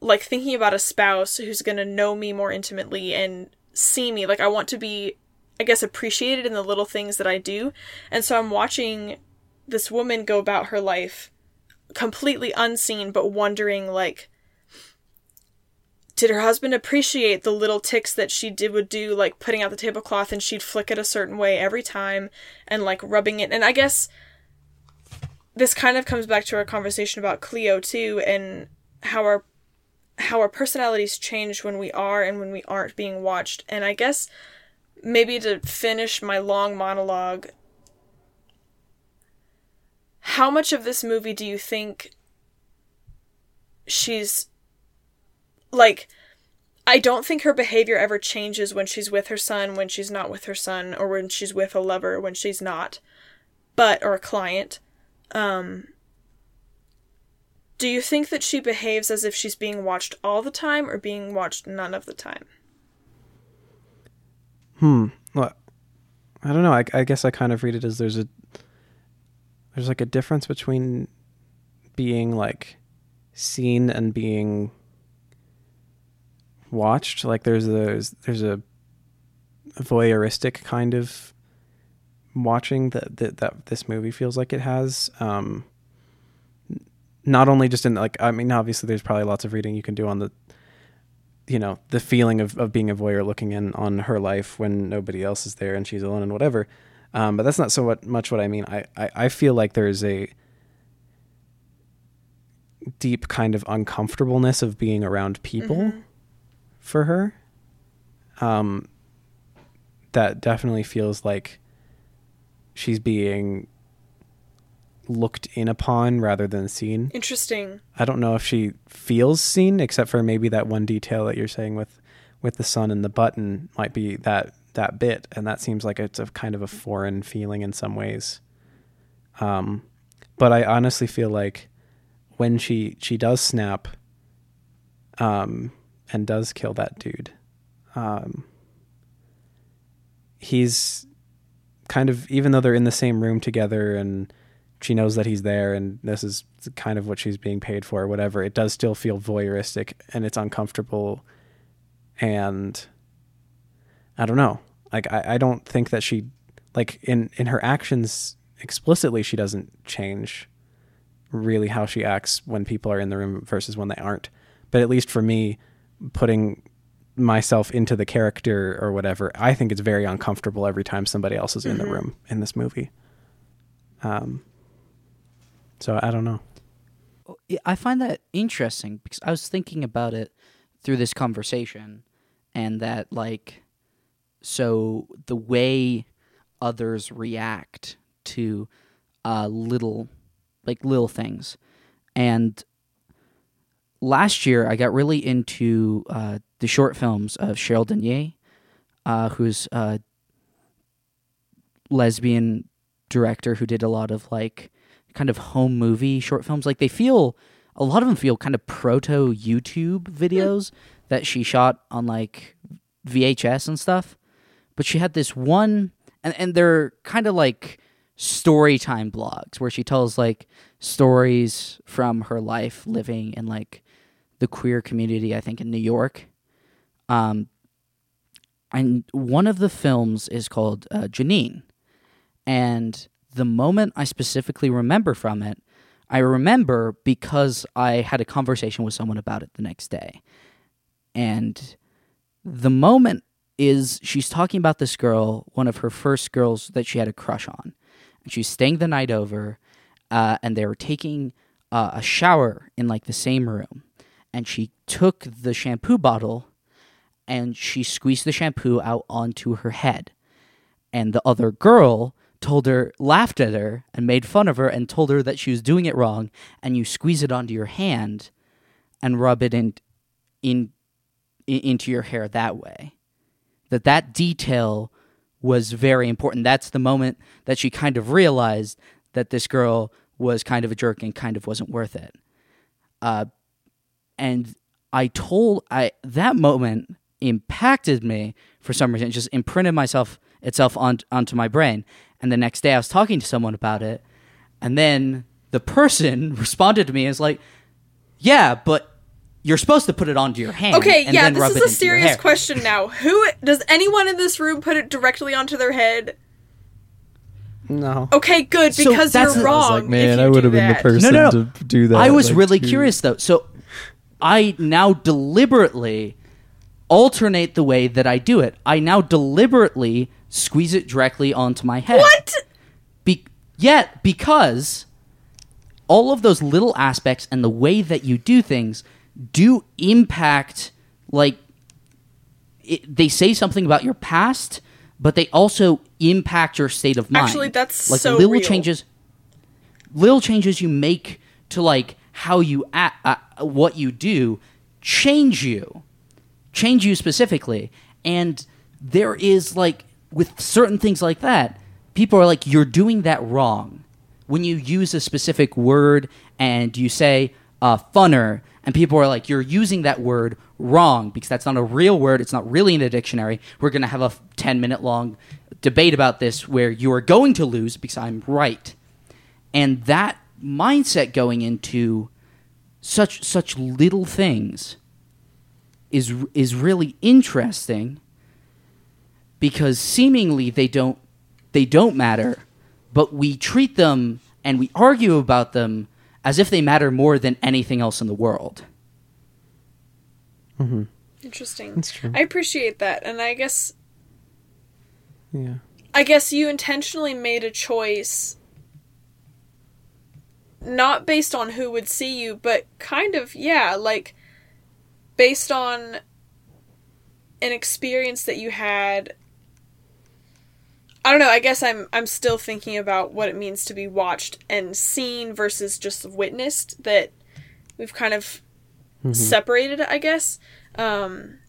like thinking about a spouse who's to know me more intimately and see me. Like I want to be I guess appreciated in the little things that I do. And so I'm watching this woman go about her life completely unseen but wondering like did her husband appreciate the little ticks that she did would do like putting out the tablecloth and she'd flick it a certain way every time and like rubbing it? And i guess this kind of comes back to our conversation about cleo too and how our how our personalities change when we are and when we aren't being watched. And i guess maybe to finish my long monologue how much of this movie do you think she's like I don't think her behavior ever changes when she's with her son, when she's not with her son, or when she's with a lover, when she's not, but or a client. Um do you think that she behaves as if she's being watched all the time or being watched none of the time? Hmm. Well, I don't know. I, I guess I kind of read it as there's a there's like a difference between being like seen and being watched like there's a there's a voyeuristic kind of watching that that, that this movie feels like it has um not only just in like i mean obviously there's probably lots of reading you can do on the you know the feeling of, of being a voyeur looking in on her life when nobody else is there and she's alone and whatever um, but that's not so much what I mean. I, I, I feel like there's a deep kind of uncomfortableness of being around people mm-hmm. For her. Um, that definitely feels like she's being looked in upon rather than seen. Interesting. I don't know if she feels seen, except for maybe that one detail that you're saying with with the sun and the button might be that that bit, and that seems like it's a kind of a foreign feeling in some ways. Um, but I honestly feel like when she she does snap, um, and does kill that dude, um, he's kind of even though they're in the same room together and she knows that he's there and this is kind of what she's being paid for or whatever it does still feel voyeuristic and it's uncomfortable and I don't know. Like I, I don't think that she like in in her actions explicitly she doesn't change really how she acts when people are in the room versus when they aren't. But at least for me, putting myself into the character or whatever, I think it's very uncomfortable every time somebody else is in mm-hmm. the room in this movie. Um, so I don't know. I find that interesting because I was thinking about it through this conversation, and that like so the way others react to uh, little like little things and last year i got really into uh, the short films of cheryl Dunye uh, who's a lesbian director who did a lot of like kind of home movie short films. Like they feel a lot of them feel kind of proto youtube videos that she shot on like vhs and stuff. But she had this one and and they're kind of like story time blogs where she tells like stories from her life living in like the queer community. I think in New York. Um, and one of the films is called uh, Janine, and the moment I specifically remember from it, I remember because I had a conversation with someone about it the next day, and the moment is she's talking about this girl, one of her first girls that she had a crush on, and she's staying the night over, uh, and they were taking uh, a shower in like the same room, and she took the shampoo bottle and she squeezed the shampoo out onto her head. And the other girl told her, laughed at her, and made fun of her, and told her that she was doing it wrong. And you squeeze it onto your hand and rub it in, in, in into your hair that way. That that detail was very important. That's the moment that she kind of realized that this girl was kind of a jerk and kind of wasn't worth it. Uh, and I told I that moment impacted me for some reason. It just imprinted myself itself on, onto my brain. And the next day I was talking to someone about it, and then the person [laughs] responded to me and was like, "Yeah, but you're supposed to put it onto your hand." Okay, and yeah, then this rub is a serious question now. [laughs] Who does anyone in this room put it directly onto their head? No. Okay, good So because that's you're the- wrong. I was like, if man, you I would have been the person No, no, no. to do that. I was like, really too. curious though. So I now deliberately alternate the way that I do it. I now deliberately squeeze it directly onto my head. What? Be- yet because all of those little aspects and the way that you do things do impact like it, they say something about your past but they also impact your state of mind Actually, that's like so little real. changes little changes you make to like how you act uh, what you do change you change you specifically. And there is like with certain things like that people are like you're doing that wrong. When you use a specific word and you say uh, funner and people are like you're using that word wrong because that's not a real word it's not really in a dictionary. We're going to have a 10 minute long debate about this where you are going to lose because i'm right. And that mindset going into such such little things is is really interesting because seemingly they don't they don't matter but we treat them and we argue about them as if they matter more than anything else in the world mm-hmm. Interesting. That's true. I appreciate that, and I guess Yeah. I guess you intentionally made a choice not based on who would see you, but kind of, yeah, like based on an experience that you had. I don't know, I guess I'm I'm still thinking about what it means to be watched and seen versus just witnessed that we've kind of separated, I guess. Um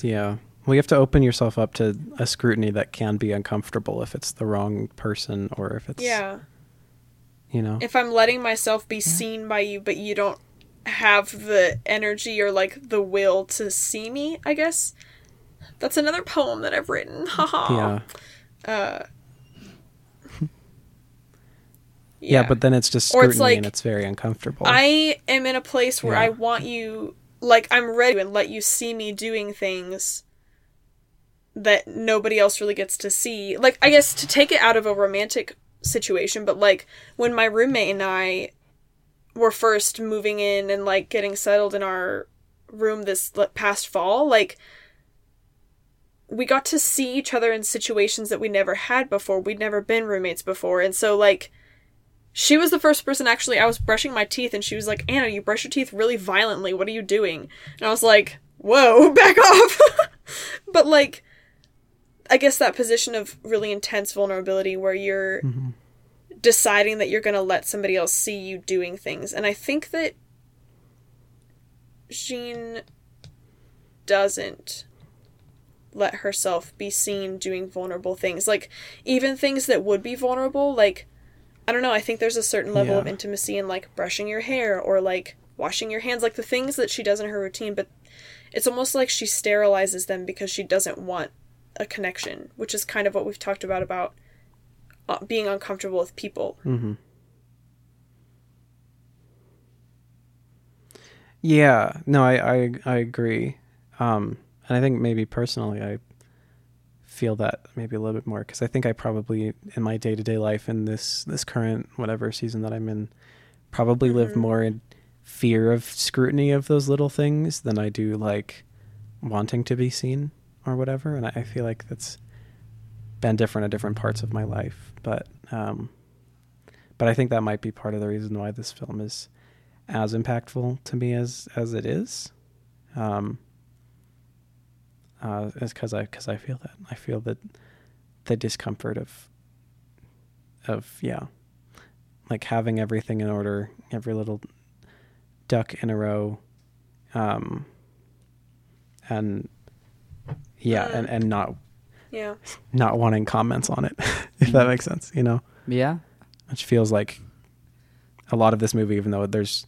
Yeah. Well, you have to open yourself up to a scrutiny that can be uncomfortable if it's the wrong person or if it's yeah. you know. if I'm letting myself be seen by you, but you don't have the energy or like the will to see me, I guess. That's another poem that I've written. [laughs] Haha. yeah. Uh, [laughs] yeah. but then it's just scrutiny it's like, and it's very uncomfortable. I am in a place where Yeah. I want you, like, I'm ready and let you see me doing things that nobody else really gets to see. Like, I guess to take it out of a romantic situation, but like when my roommate and I were first moving in and like getting settled in our room this past fall, like, we got to see each other in situations that we never had before. We'd never been roommates before. And so, like, she was the first person actually. I was brushing my teeth and she was like, Anna, you brush your teeth really violently. What are you doing? And I was like, whoa, [laughs] back off. [laughs] but, like, I guess that position of really intense vulnerability where you're mm-hmm. deciding that you're going to let somebody else see you doing things. And I think that Jeanne doesn't let herself be seen doing vulnerable things. Like, even things that would be vulnerable, like, I don't know, I think there's a certain level Yeah. of intimacy in, like, brushing your hair or, like, washing your hands, like the things that she does in her routine, but it's almost like she sterilizes them because she doesn't want a connection, which is kind of what we've talked about about uh, being uncomfortable with people. Mm-hmm. Yeah, no, I I, I agree, um, and I think maybe personally I feel that maybe a little bit more because I think I probably in my day to day life in this this current whatever season that I'm in probably live Mhm. more in fear of scrutiny of those little things than I do like wanting to be seen or whatever, and I, I feel like that's been different at different parts of my life, but um, but I think that might be part of the reason why this film is as impactful to me as as it is. Um, uh, is because I because I feel that I feel that the discomfort of of yeah, like having everything in order, every little duck in a row, um, and yeah, and and not Yeah. not wanting comments on it, [laughs] if that Mhm. makes sense, you know Yeah. which feels like a lot of this movie, even though there's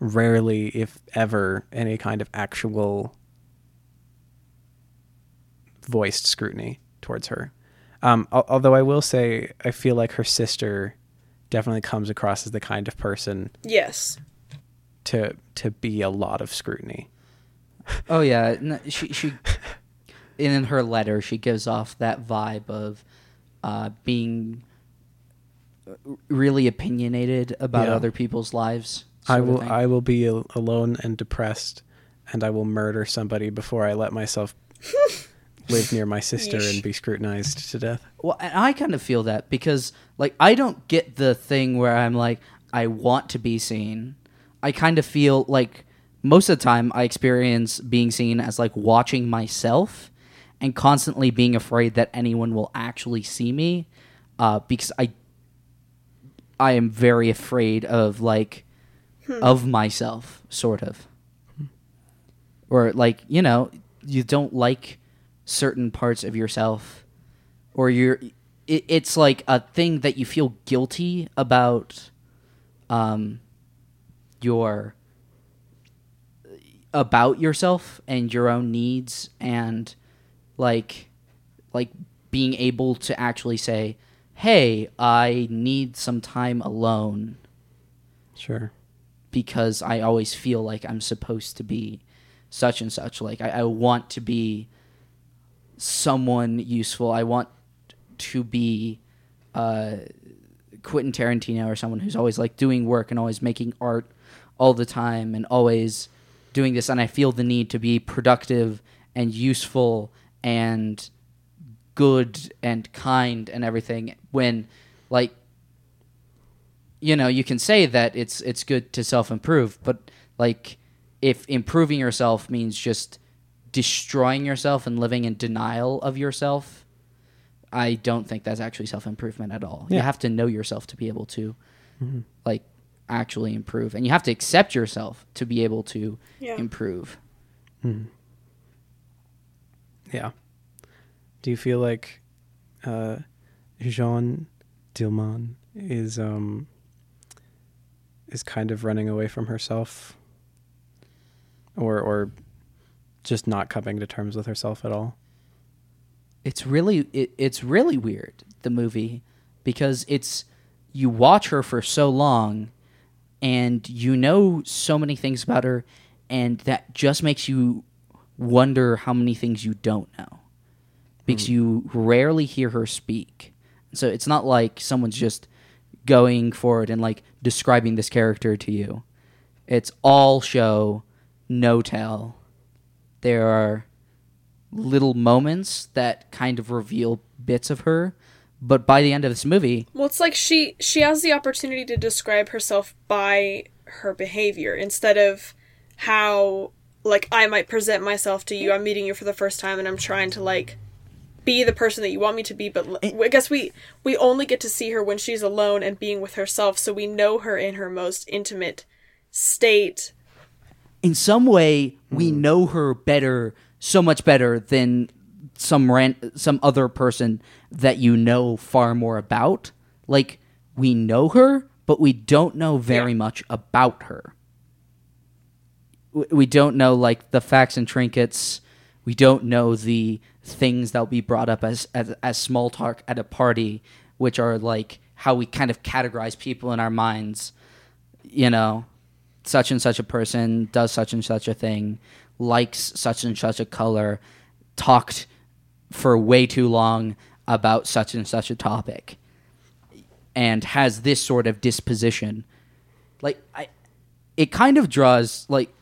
rarely, if ever, any kind of actual voiced scrutiny towards her. Um, although I will say, I feel like her sister definitely comes across as the kind of person Yes. to to be a lot of scrutiny. Oh yeah, n- she she [laughs] in her letter she gives off that vibe of uh, being really opinionated about Yeah. other people's lives. I will. I will be al- alone and depressed, and I will murder somebody before I let myself [laughs] live near my sister and be scrutinized to death. Well, and I kind of feel that because like I don't get the thing where I'm like I want to be seen. I kind of feel like most of the time I experience being seen as like watching myself and constantly being afraid that anyone will actually see me uh, because I I am very afraid of like of myself sort of. Or like you know you don't like certain parts of yourself or you're it, it's like a thing that you feel guilty about um your about yourself and your own needs and like like being able to actually say hey i need some time alone Sure. because I always feel like I'm supposed to be such and such. Like I, I want to be someone useful. I want to be uh, Quentin Tarantino or someone who's always like doing work and always making art all the time and always doing this. And I feel the need to be productive and useful and good and kind and everything when like you know you can say that it's it's good to self improve but like if improving yourself means just destroying yourself and living in denial of yourself i don't think that's actually self improvement at all you have to know yourself to be able to Mhm. like actually improve and you have to accept yourself to be able to Yeah. improve Mhm. Yeah. Do you feel like uh, Jeanne Dielman is um is kind of running away from herself, or or just not coming to terms with herself at all? it's really it, it's really weird the movie because it's you watch her for so long and you know so many things about her and that just makes you wonder how many things you don't know because hmm. you rarely hear her speak. So it's not like someone's just going forward and like describing this character to you. It's all show no tell. There are little moments that kind of reveal bits of her but by the end of this movie Well, it's like she she has the opportunity to describe herself by her behavior instead of how like I might present myself to you. I'm meeting you for the first time and I'm trying to like be the person that you want me to be, but eh. I guess we we only get to see her when she's alone and being with herself, so we know her in her most intimate state. in some way we mm. know her better so much better than some ran- some other person that you know far more about like we know her but we don't know very Yeah. much about her W- we don't know like the facts and trinkets we don't know the things that'll be brought up as, as as small talk at a party, which are like how we kind of categorize people in our minds. You know, such and such a person does such and such a thing, likes such and such a color, talked for way too long about such and such a topic, and has this sort of disposition. Like I, it kind of draws like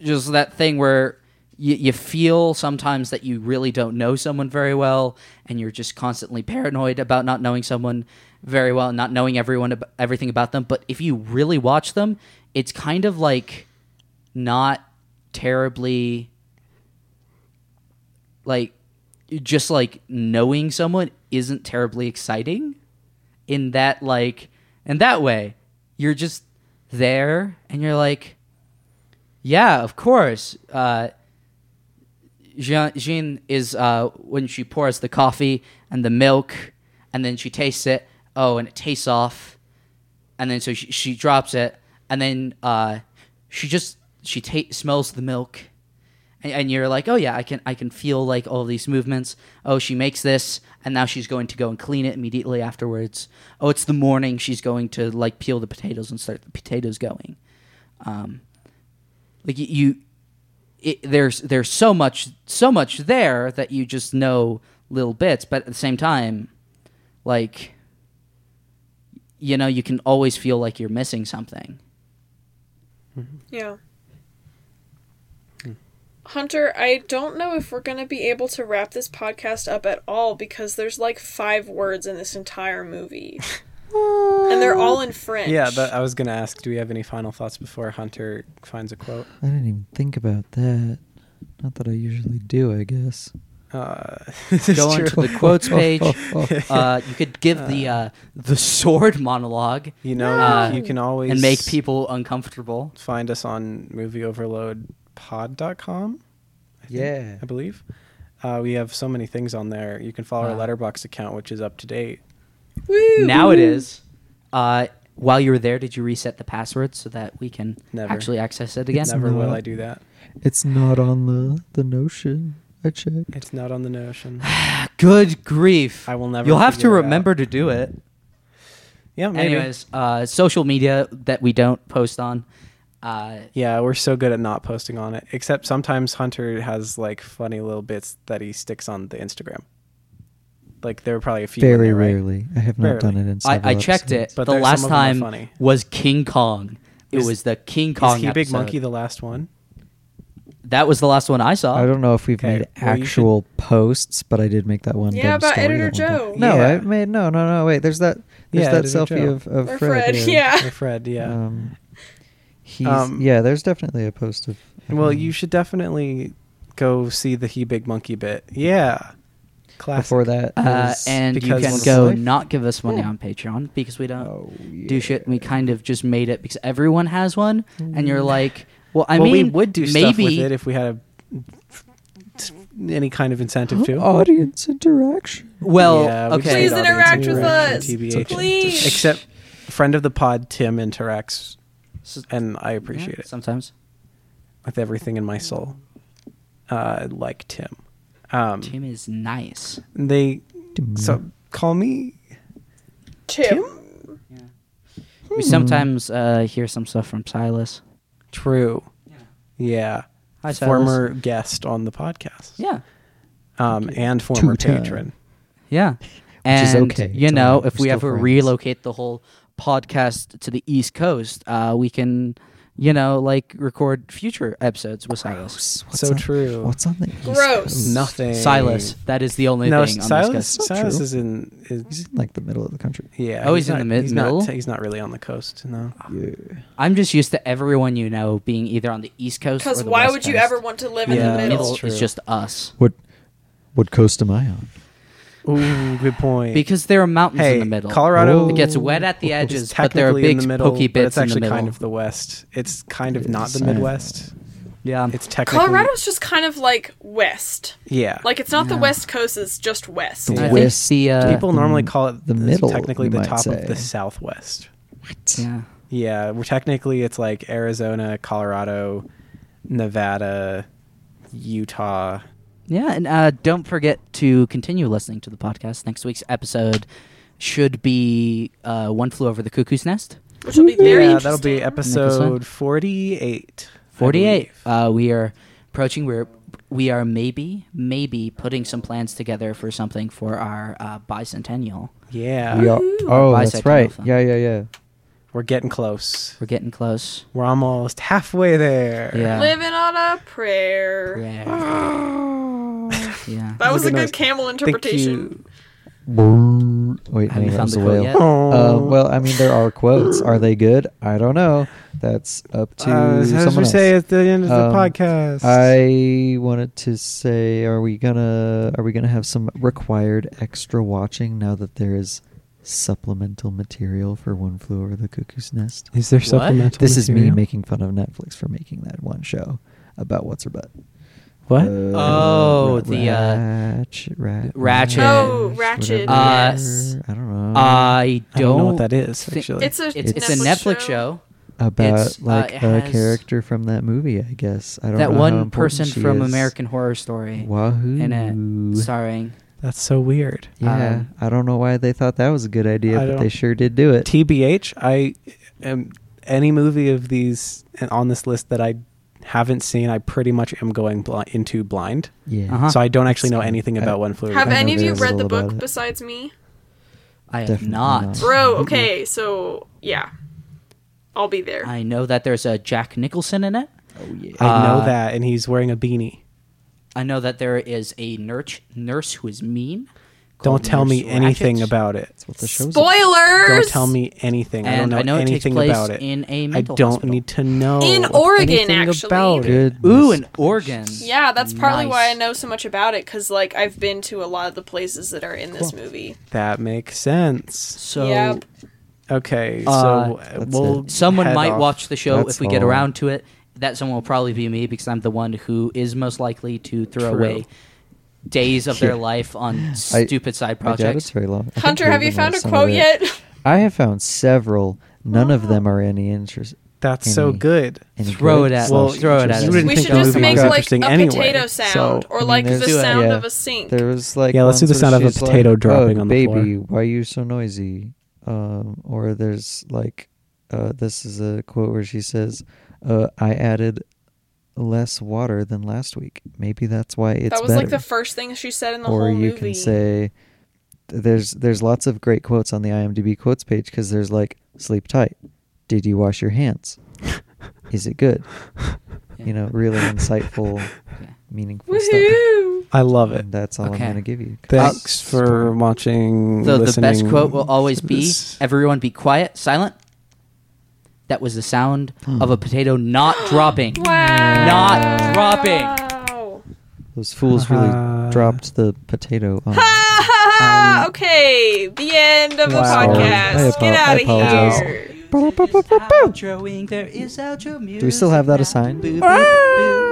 just that thing where you, you feel sometimes that you really don't know someone very well and you're just constantly paranoid about not knowing someone very well and not knowing everyone ab- everything about them. But if you really watch them it's kind of like not terribly like just like knowing someone isn't terribly exciting in that like in that way. You're just there and you're like yeah of course uh Jeanne, Jeanne is uh, when she pours the coffee and the milk, and then she tastes it. Oh, and it tastes off, and then so she, she drops it, and then uh, she just she ta- smells the milk, and, and you're like, oh yeah, I can I can feel like all these movements. Oh, she makes this, and now she's going to go and clean it immediately afterwards. Oh, it's the morning. She's going to like peel the potatoes and start the potatoes going. Um, like you it, there's there's so much so much there that you just know little bits but at the same time like you know you can always feel like you're missing something mm-hmm. Yeah. Hunter, I don't know if we're going to be able to wrap this podcast up at all because there's like five words in this entire movie. [laughs] and they're all in French. Yeah, but I was gonna ask, do we have any final thoughts before Hunter finds a quote? I didn't even think about that. Not that I usually do, I guess. Uh, [laughs] go onto true. the quotes [laughs] page [laughs] uh, you could give the uh, the sword monologue You know, Uh, you can always and make people uncomfortable find us on movieoverloadpod.com. I think, Yeah. I believe. Uh, we have so many things on there. You can follow our Uh, Letterboxd account, which is up to date. Woo! now it is uh, while you were there did you reset the password so that we can Never. actually access it again It's Never will not. I do that. It's not on the the notion. I checked. It's not on the notion. [sighs] good grief I will never you'll have to figure it out. remember to do it Yeah, maybe. Anyways, uh, social media that we don't post on. Uh, Yeah, we're so good at not posting on it. Except sometimes Hunter has like funny little bits that he sticks on the Instagram. Like there were probably a few. Very there, right? rarely. I have not Rarely. done it in I, several I checked episodes. it. But the there's last some of are time funny. was King Kong. It Is- was the King Kong. Is he Big episode. Monkey the last one? That was the last one I saw. I don't know if we've Okay, made well, you actual posts, but I did make that one. Yeah, dumb about story Editor that one time. Joe. No, Yeah. I made no, no, no. Wait, there's that. There's Yeah, that Editor selfie Joe. of, of Or Fred. Fred, yeah. Or Fred, yeah. Um, he's Um, yeah. There's definitely a post of. of well, him. you should definitely go see the He Big Monkey bit. Yeah. Classic. Before that, Uh, and you can go Life. not give us money Yeah. on Patreon because we don't Oh, do shit. We kind of just made it because everyone has one, and you're like, well, I well, mean, we would do maybe stuff with it if we had a, any kind of incentive to. audience interaction. Well, Yeah, okay. Please interact with interaction, us. TBH. Please. Except friend of the pod Tim interacts, and I appreciate yeah, it sometimes. with everything in my soul. Uh, like Tim. Um, Tim is nice. they so call me Tim. We sometimes uh, hear some stuff from Silas. True. Yeah. Hi, Silas. former guest on the podcast. Yeah, Um, and former Two-time. patron. yeah. is and okay. you It's know, alright. if We're we ever friends. relocate the whole podcast to the East Coast, uh, we can, you know, like record future episodes with Silas. What's so on, true. What's on the East Gross. Coast? Nothing. Silas, that is the only no, thing on Silas. this coast. Silas true. is in. Is, He's in like the middle of the country. yeah. Oh, he's in not- the mid- he's middle? Not, he's not really on the coast. No. Yeah. I'm just used to everyone you know being either on the East Coast or Because why West would you Coast. ever want to live Yeah, in the the middle? middle true. is just us What what coast am I on? Ooh, good point. because there are mountains hey, in the middle. Colorado. It gets wet at the is edges, but there are technically big in the middle, pokey bits it's actually in the middle. kind of the west. It's kind of It not the Midwest. yeah, It's technically Colorado's just kind of like west. Yeah. Like it's not the west coast; it's just west. The I West. the uh, people normally call it the this- middle, Technically, the might top of the. Southwest. What? yeah. Yeah, we're technically it's like Arizona, Colorado, Nevada, Utah, Yeah, and uh, don't forget to continue listening to the podcast. Next week's episode should be uh, One Flew Over the Cuckoo's Nest. Which will be very yeah, interesting. that'll be episode forty-eight. 48. Uh, we are approaching, we're, we are maybe, maybe putting some plans together for something for our uh, bicentennial. Yeah, We are, Ooh. oh, that's right. film. Yeah, yeah, yeah. We're getting close. We're getting close. We're almost halfway there. Yeah. Living on a prayer. Yeah. yeah. That was a good us. camel interpretation. you. Wait, Have no, you that found was the a quote whale. yet? Uh, well, I mean, there are quotes. Are they good? I don't know. That's up to Uh, as someone we else. say at the end of the Um, podcast. I wanted to say, are we gonna are we gonna have some required extra watching now that there is supplemental material for One Flew Over the Cuckoo's Nest? is there What? supplemental? This is me making fun of Netflix for making that one show about what's her butt. what? Uh, Oh, Ra- the, uh, Ratched, Rat, Ratched. Oh, Ratched. Uh, Yes. I don't know. I I don't, don't know what that is. thi- Actually, It's a It's, it's a Netflix Netflix show. show. about it's, uh, like it a character from that movie, I guess. I don't That know how one important person she from is. American Horror Story Wahoo! in it, starring. That's so weird. Yeah, Um, I don't know why they thought that was a good idea, I but they sure did do it. TBH, I am any movie of these on this list that I haven't seen, I pretty much am going bli- into blind. yeah, Uh-huh. So I don't actually know That's- anything I- about One Flew Over Have the I know any of you read the book besides me? I have Definitely not. not. Bro, okay, so yeah. I'll be there. I know that there's a Jack Nicholson in it. oh yeah. I know Uh, that, and he's wearing a beanie. I know that there is a nurse nurse who is mean. Don't tell me Nurse anything about it. That's what the show's Spoilers. Don't tell me anything. I don't And know, I know it takes anything place about it. in a I mental don't hospital. need to know In Oregon, anything actually. about it. Ooh, in Oregon. Yeah, that's partly Nice. why I know so much about it because like I've been to a lot of the places that are in this movie. That makes sense. So Yep. Okay, Uh, so That's we'll someone head might off. watch the show That's if we get all. around to it. That someone will probably be me because I'm the one who is most likely to throw True. away days of their Yeah. [laughs] life on stupid side I doubt projects. it's very long. I think Hunter, have you Haven found a has some quote it. yet? I have found several. None of them are any interest. That's so any- good. Any Throw good it at- slash well, throw it at interesting. us. You didn't we think should that just movie make was like interesting a anyway, potato so- sound I or mean, like the there's- sound yeah. of a sink. There was like Yeah, let's do ones the sound of a she's potato like, dropping "Oh, on the baby, floor." why are you so noisy? Um, or there's like, uh, this is a quote where she says, uh, "I added less water than last week. Maybe that's why it's that was better." like the first thing she said in the or whole you can say, "There's there's lots of great quotes on the IMDb quotes page because there's like, sleep tight. Did you wash your hands? [laughs] Is it good? Yeah. You know, really [laughs] insightful, Yeah. meaningful stuff." I love it. And that's all Okay. I'm gonna give you. Thanks for watching. So the best quote will always be everyone be quiet, silent. That was the sound of a potato not [gasps] dropping. Wow. Not dropping. Those fools really Uh, dropped the potato. On. Ha ha ha! Um, okay, the end of the Wow. I podcast. apo- Get I out of apologize. here. Outroing, there is outro music. Do we still have that assigned? Boo, boo, boo.